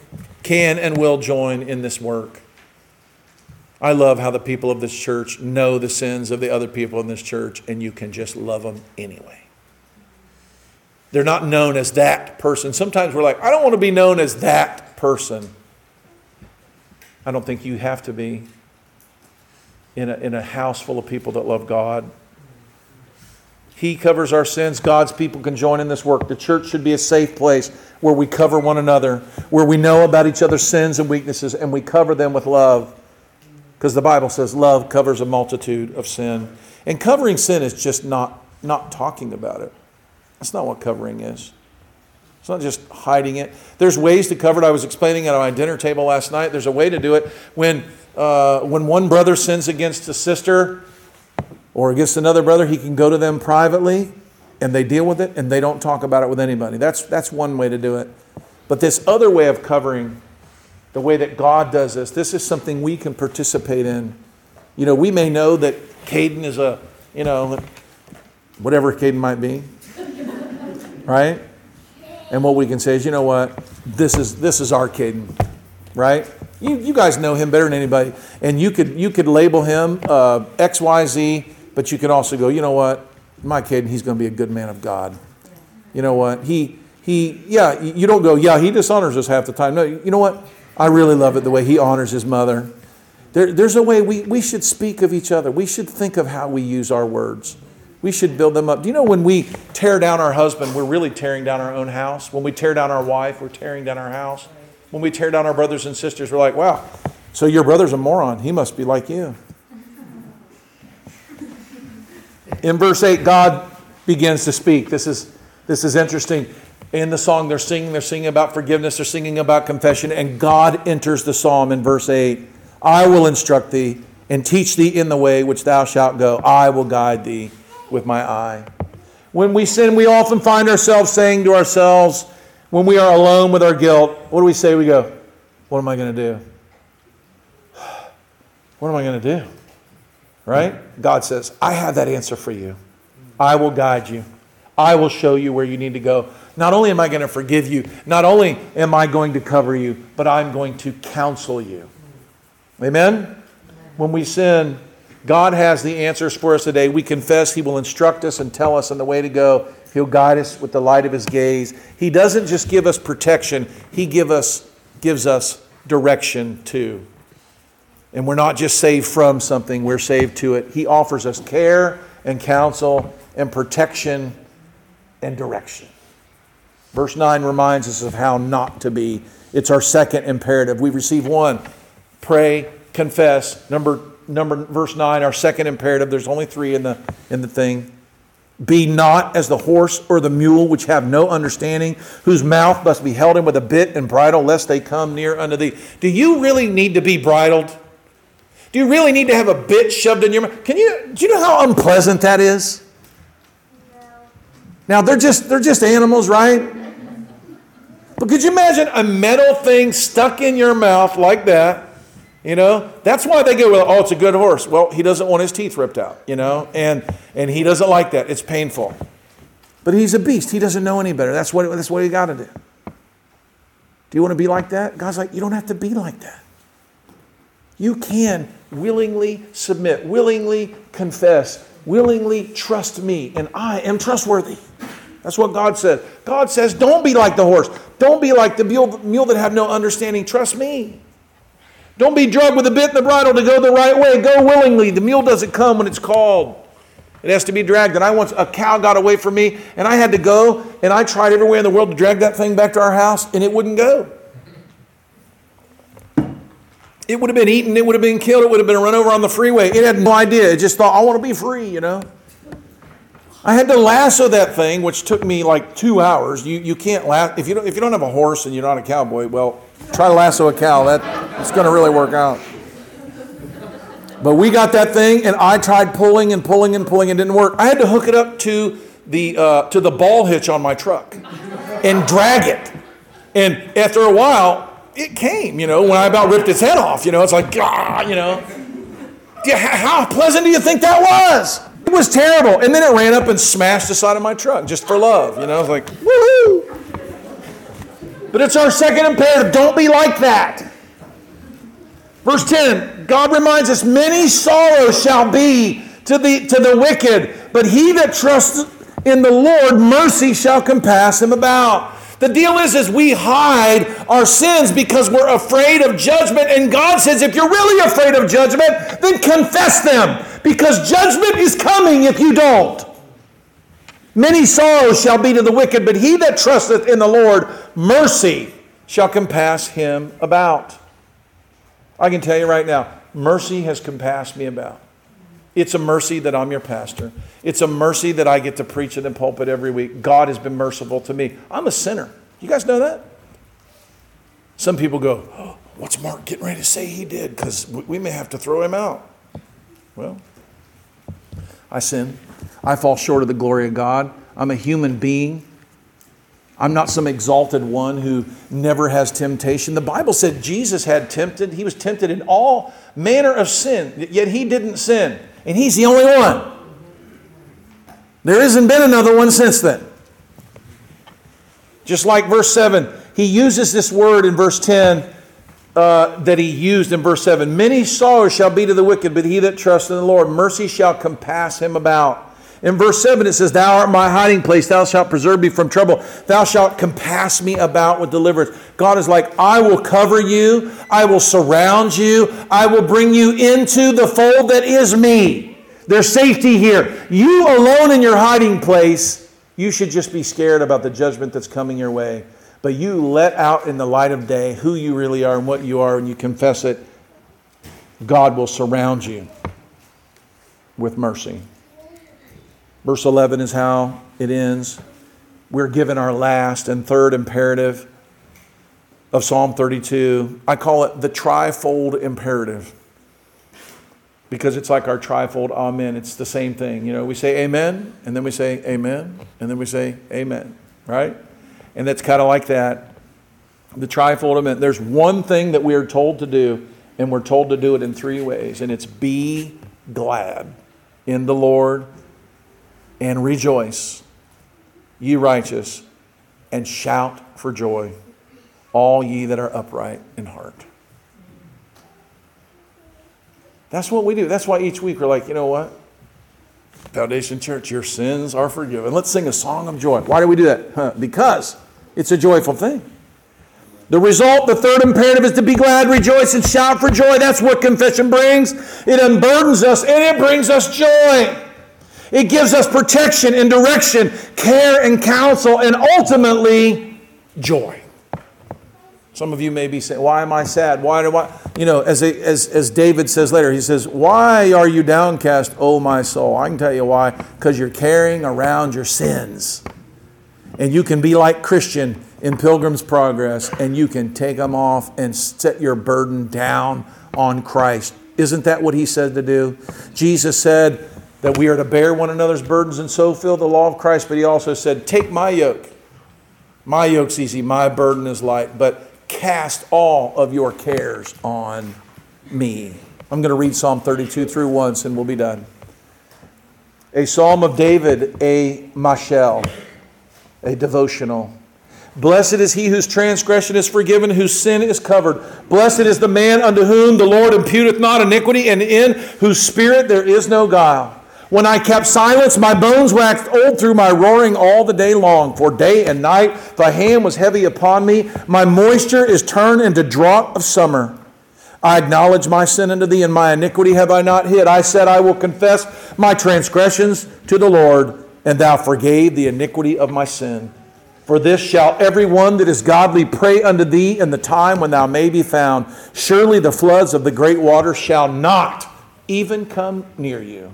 Speaker 1: can and will join in this work. I love how the people of this church know the sins of the other people in this church, and you can just love them anyway. They're not known as that person. Sometimes we're like, I don't want to be known as that person. I don't think you have to be in a, in a house full of people that love God. He covers our sins. God's people can join in this work. The church should be a safe place where we cover one another, where we know about each other's sins and weaknesses, and we cover them with love. Because the Bible says love covers a multitude of sin. And covering sin is just not, not talking about it. That's not what covering is. It's not just hiding it. There's ways to cover it. I was explaining at my dinner table last night. There's a way to do it when, uh, when one brother sins against a sister or against another brother, he can go to them privately and they deal with it and they don't talk about it with anybody. That's, that's one way to do it. But this other way of covering, the way that God does this, this is something we can participate in. You know, we may know that Caden is a, you know, whatever Caden might be, right? And what we can say is, you know what, this is this is our Caden, right? You, you guys know him better than anybody, and you could you could label him uh, X Y Z, but you could also go, you know what, my Caden, he's going to be a good man of God. You know what, he he yeah, you don't go, yeah, he dishonors us half the time. No, you know what, I really love it the way he honors his mother. There, there's a way we, we should speak of each other. We should think of how we use our words. We should build them up. Do you know when we tear down our husband, we're really tearing down our own house? When we tear down our wife, we're tearing down our house. When we tear down our brothers and sisters, we're like, wow, so your brother's a moron. He must be like you. In verse 8, God begins to speak. This is, this is interesting. In the song, they're singing, they're singing about forgiveness, they're singing about confession, and God enters the psalm in verse 8. I will instruct thee and teach thee in the way which thou shalt go. I will guide thee with my eye. When we sin, we often find ourselves saying to ourselves, when we are alone with our guilt, what do we say? We go, What am I going to do? *sighs* What am I going to do? Right? God says, I have that answer for you. I will guide you. I will show you where you need to go. Not only am I going to forgive you, not only am I going to cover you, but I'm going to counsel you. Amen? When we sin, God has the answers for us today. We confess He will instruct us and tell us on the way to go. He'll guide us with the light of His gaze. He doesn't just give us protection, He give us, gives us direction too. And we're not just saved from something, we're saved to it. He offers us care and counsel and protection and direction. Verse 9 reminds us of how not to be. It's our second imperative. We receive one pray, confess. Number number verse 9 our second imperative there's only three in the in the thing be not as the horse or the mule which have no understanding whose mouth must be held in with a bit and bridle lest they come near unto thee do you really need to be bridled do you really need to have a bit shoved in your mouth can you do you know how unpleasant that is Now they're just they're just animals, right? But could you imagine a metal thing stuck in your mouth like that? You know, that's why they go, well, oh, it's a good horse. Well, he doesn't want his teeth ripped out, you know, and and he doesn't like that. It's painful. But he's a beast. He doesn't know any better. That's what that's what you got to do. Do you want to be like that? God's like, you don't have to be like that. You can willingly submit, willingly confess, willingly trust me, and I am trustworthy. That's what God says. God says, don't be like the horse. Don't be like the mule, that have no understanding. Trust me. Don't be drugged with a bit and the bridle to go the right way. Go willingly. The mule doesn't come when it's called. It has to be dragged. And I once, a cow got away from me, and I had to go, and I tried every way in the world to drag that thing back to our house, and it wouldn't go. It would have been eaten, it would have been killed, it would have been run over on the freeway. It had no idea. It just thought, I want to be free, you know. I had to lasso that thing, which took me like two hours. You, you can't lasso, if you, don't, if you don't have a horse and you're not a cowboy, well, try to lasso a cow. That, it's going to really work out. But we got that thing, and I tried pulling and pulling and pulling, and it didn't work. I had to hook it up to the, uh, to the ball hitch on my truck and drag it. And after a while, it came, you know, when I about ripped its head off. You know, it's like, ah, you know. How pleasant do you think that was? It was terrible. And then it ran up and smashed the side of my truck just for love. You know, it's like, woohoo. But it's our second imperative. Don't be like that. Verse 10 God reminds us, many sorrows shall be to the, to the wicked, but he that trusts in the Lord, mercy shall compass him about. The deal is, is we hide our sins because we're afraid of judgment. And God says, if you're really afraid of judgment, then confess them because judgment is coming if you don't. Many sorrows shall be to the wicked, but he that trusteth in the Lord, mercy shall compass him about. I can tell you right now, mercy has compassed me about. It's a mercy that I'm your pastor. It's a mercy that I get to preach in the pulpit every week. God has been merciful to me. I'm a sinner. You guys know that? Some people go, oh, *gasps* What's Mark getting ready to say he did? Because we may have to throw him out. Well, I sin. I fall short of the glory of God. I'm a human being. I'm not some exalted one who never has temptation. The Bible said Jesus had tempted. He was tempted in all manner of sin, yet he didn't sin and he's the only one. There hasn't been another one since then. Just like verse 7, he uses this word in verse 10 uh, that he used in verse 7 Many sorrows shall be to the wicked, but he that trusts in the Lord, mercy shall compass him about. In verse 7, it says, Thou art my hiding place. Thou shalt preserve me from trouble. Thou shalt compass me about with deliverance. God is like, I will cover you. I will surround you. I will bring you into the fold that is me. There's safety here. You alone in your hiding place, you should just be scared about the judgment that's coming your way. But you let out in the light of day who you really are and what you are, and you confess it, God will surround you with mercy. Verse 11 is how it ends. We're given our last and third imperative of Psalm 32. I call it the trifold imperative because it's like our trifold amen. It's the same thing. You know, we say amen, and then we say amen, and then we say amen, right? And that's kind of like that. The trifold amen. There's one thing that we are told to do, and we're told to do it in three ways, and it's be glad in the Lord and rejoice, ye righteous, and shout for joy, all ye that are upright in heart. That's what we do. That's why each week we're like, you know what? Foundation Church, your sins are forgiven. Let's sing a song of joy. Why do we do that? Huh, because it's a joyful thing. The result, the third imperative, is to be glad, rejoice, and shout for joy. That's what confession brings. It unburdens us and it brings us joy. It gives us protection and direction, care and counsel, and ultimately joy. Some of you may be saying, Why am I sad? Why do I? You know, as, a, as, as David says later, he says, Why are you downcast, O my soul? I can tell you why. Because you're carrying around your sins. And you can be like Christian in Pilgrim's Progress, and you can take them off and set your burden down on Christ. Isn't that what he said to do? Jesus said, that we are to bear one another's burdens and so fill the law of Christ. But he also said, Take my yoke. My yoke's easy, my burden is light, but cast all of your cares on me. I'm going to read Psalm 32 through once and we'll be done. A psalm of David, a mashal, a devotional. Blessed is he whose transgression is forgiven, whose sin is covered. Blessed is the man unto whom the Lord imputeth not iniquity, and in whose spirit there is no guile. When I kept silence, my bones waxed old through my roaring all the day long. For day and night thy hand was heavy upon me. My moisture is turned into drought of summer. I acknowledge my sin unto thee, and my iniquity have I not hid. I said, I will confess my transgressions to the Lord, and thou forgave the iniquity of my sin. For this shall every one that is godly pray unto thee in the time when thou may be found. Surely the floods of the great water shall not even come near you.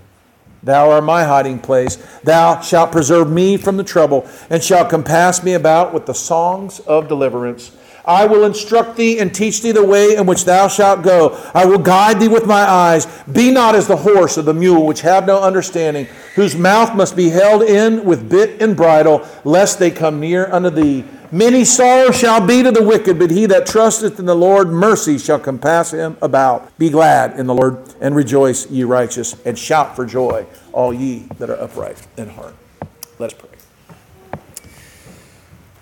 Speaker 1: Thou art my hiding place. Thou shalt preserve me from the trouble, and shalt compass me about with the songs of deliverance. I will instruct thee and teach thee the way in which thou shalt go. I will guide thee with my eyes. Be not as the horse or the mule, which have no understanding, whose mouth must be held in with bit and bridle, lest they come near unto thee. Many sorrows shall be to the wicked, but he that trusteth in the Lord, mercy shall compass him about. Be glad in the Lord, and rejoice, ye righteous, and shout for joy, all ye that are upright in heart. Let us pray.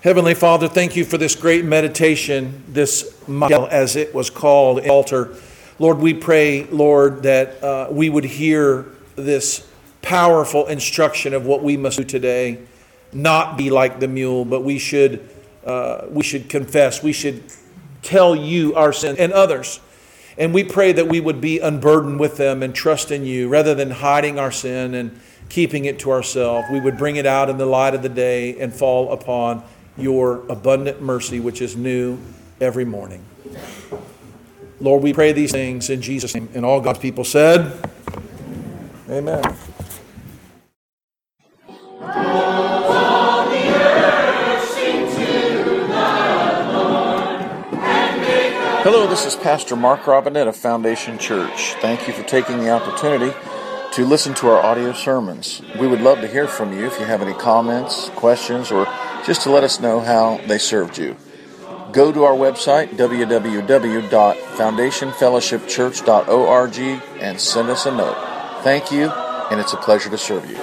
Speaker 1: Heavenly Father, thank you for this great meditation, this mile, as it was called, altar. Lord, we pray, Lord, that uh, we would hear this powerful instruction of what we must do today. Not be like the mule, but we should, uh, we should confess. We should tell you our sins and others. And we pray that we would be unburdened with them and trust in you rather than hiding our sin and keeping it to ourselves. We would bring it out in the light of the day and fall upon your abundant mercy, which is new every morning. Lord, we pray these things in Jesus' name. And all God's people said, Amen. Hello, this is Pastor Mark Robinette of Foundation Church. Thank you for taking the opportunity to listen to our audio sermons. We would love to hear from you if you have any comments, questions, or just to let us know how they served you. Go to our website, www.foundationfellowshipchurch.org, and send us a note. Thank you, and it's a pleasure to serve you.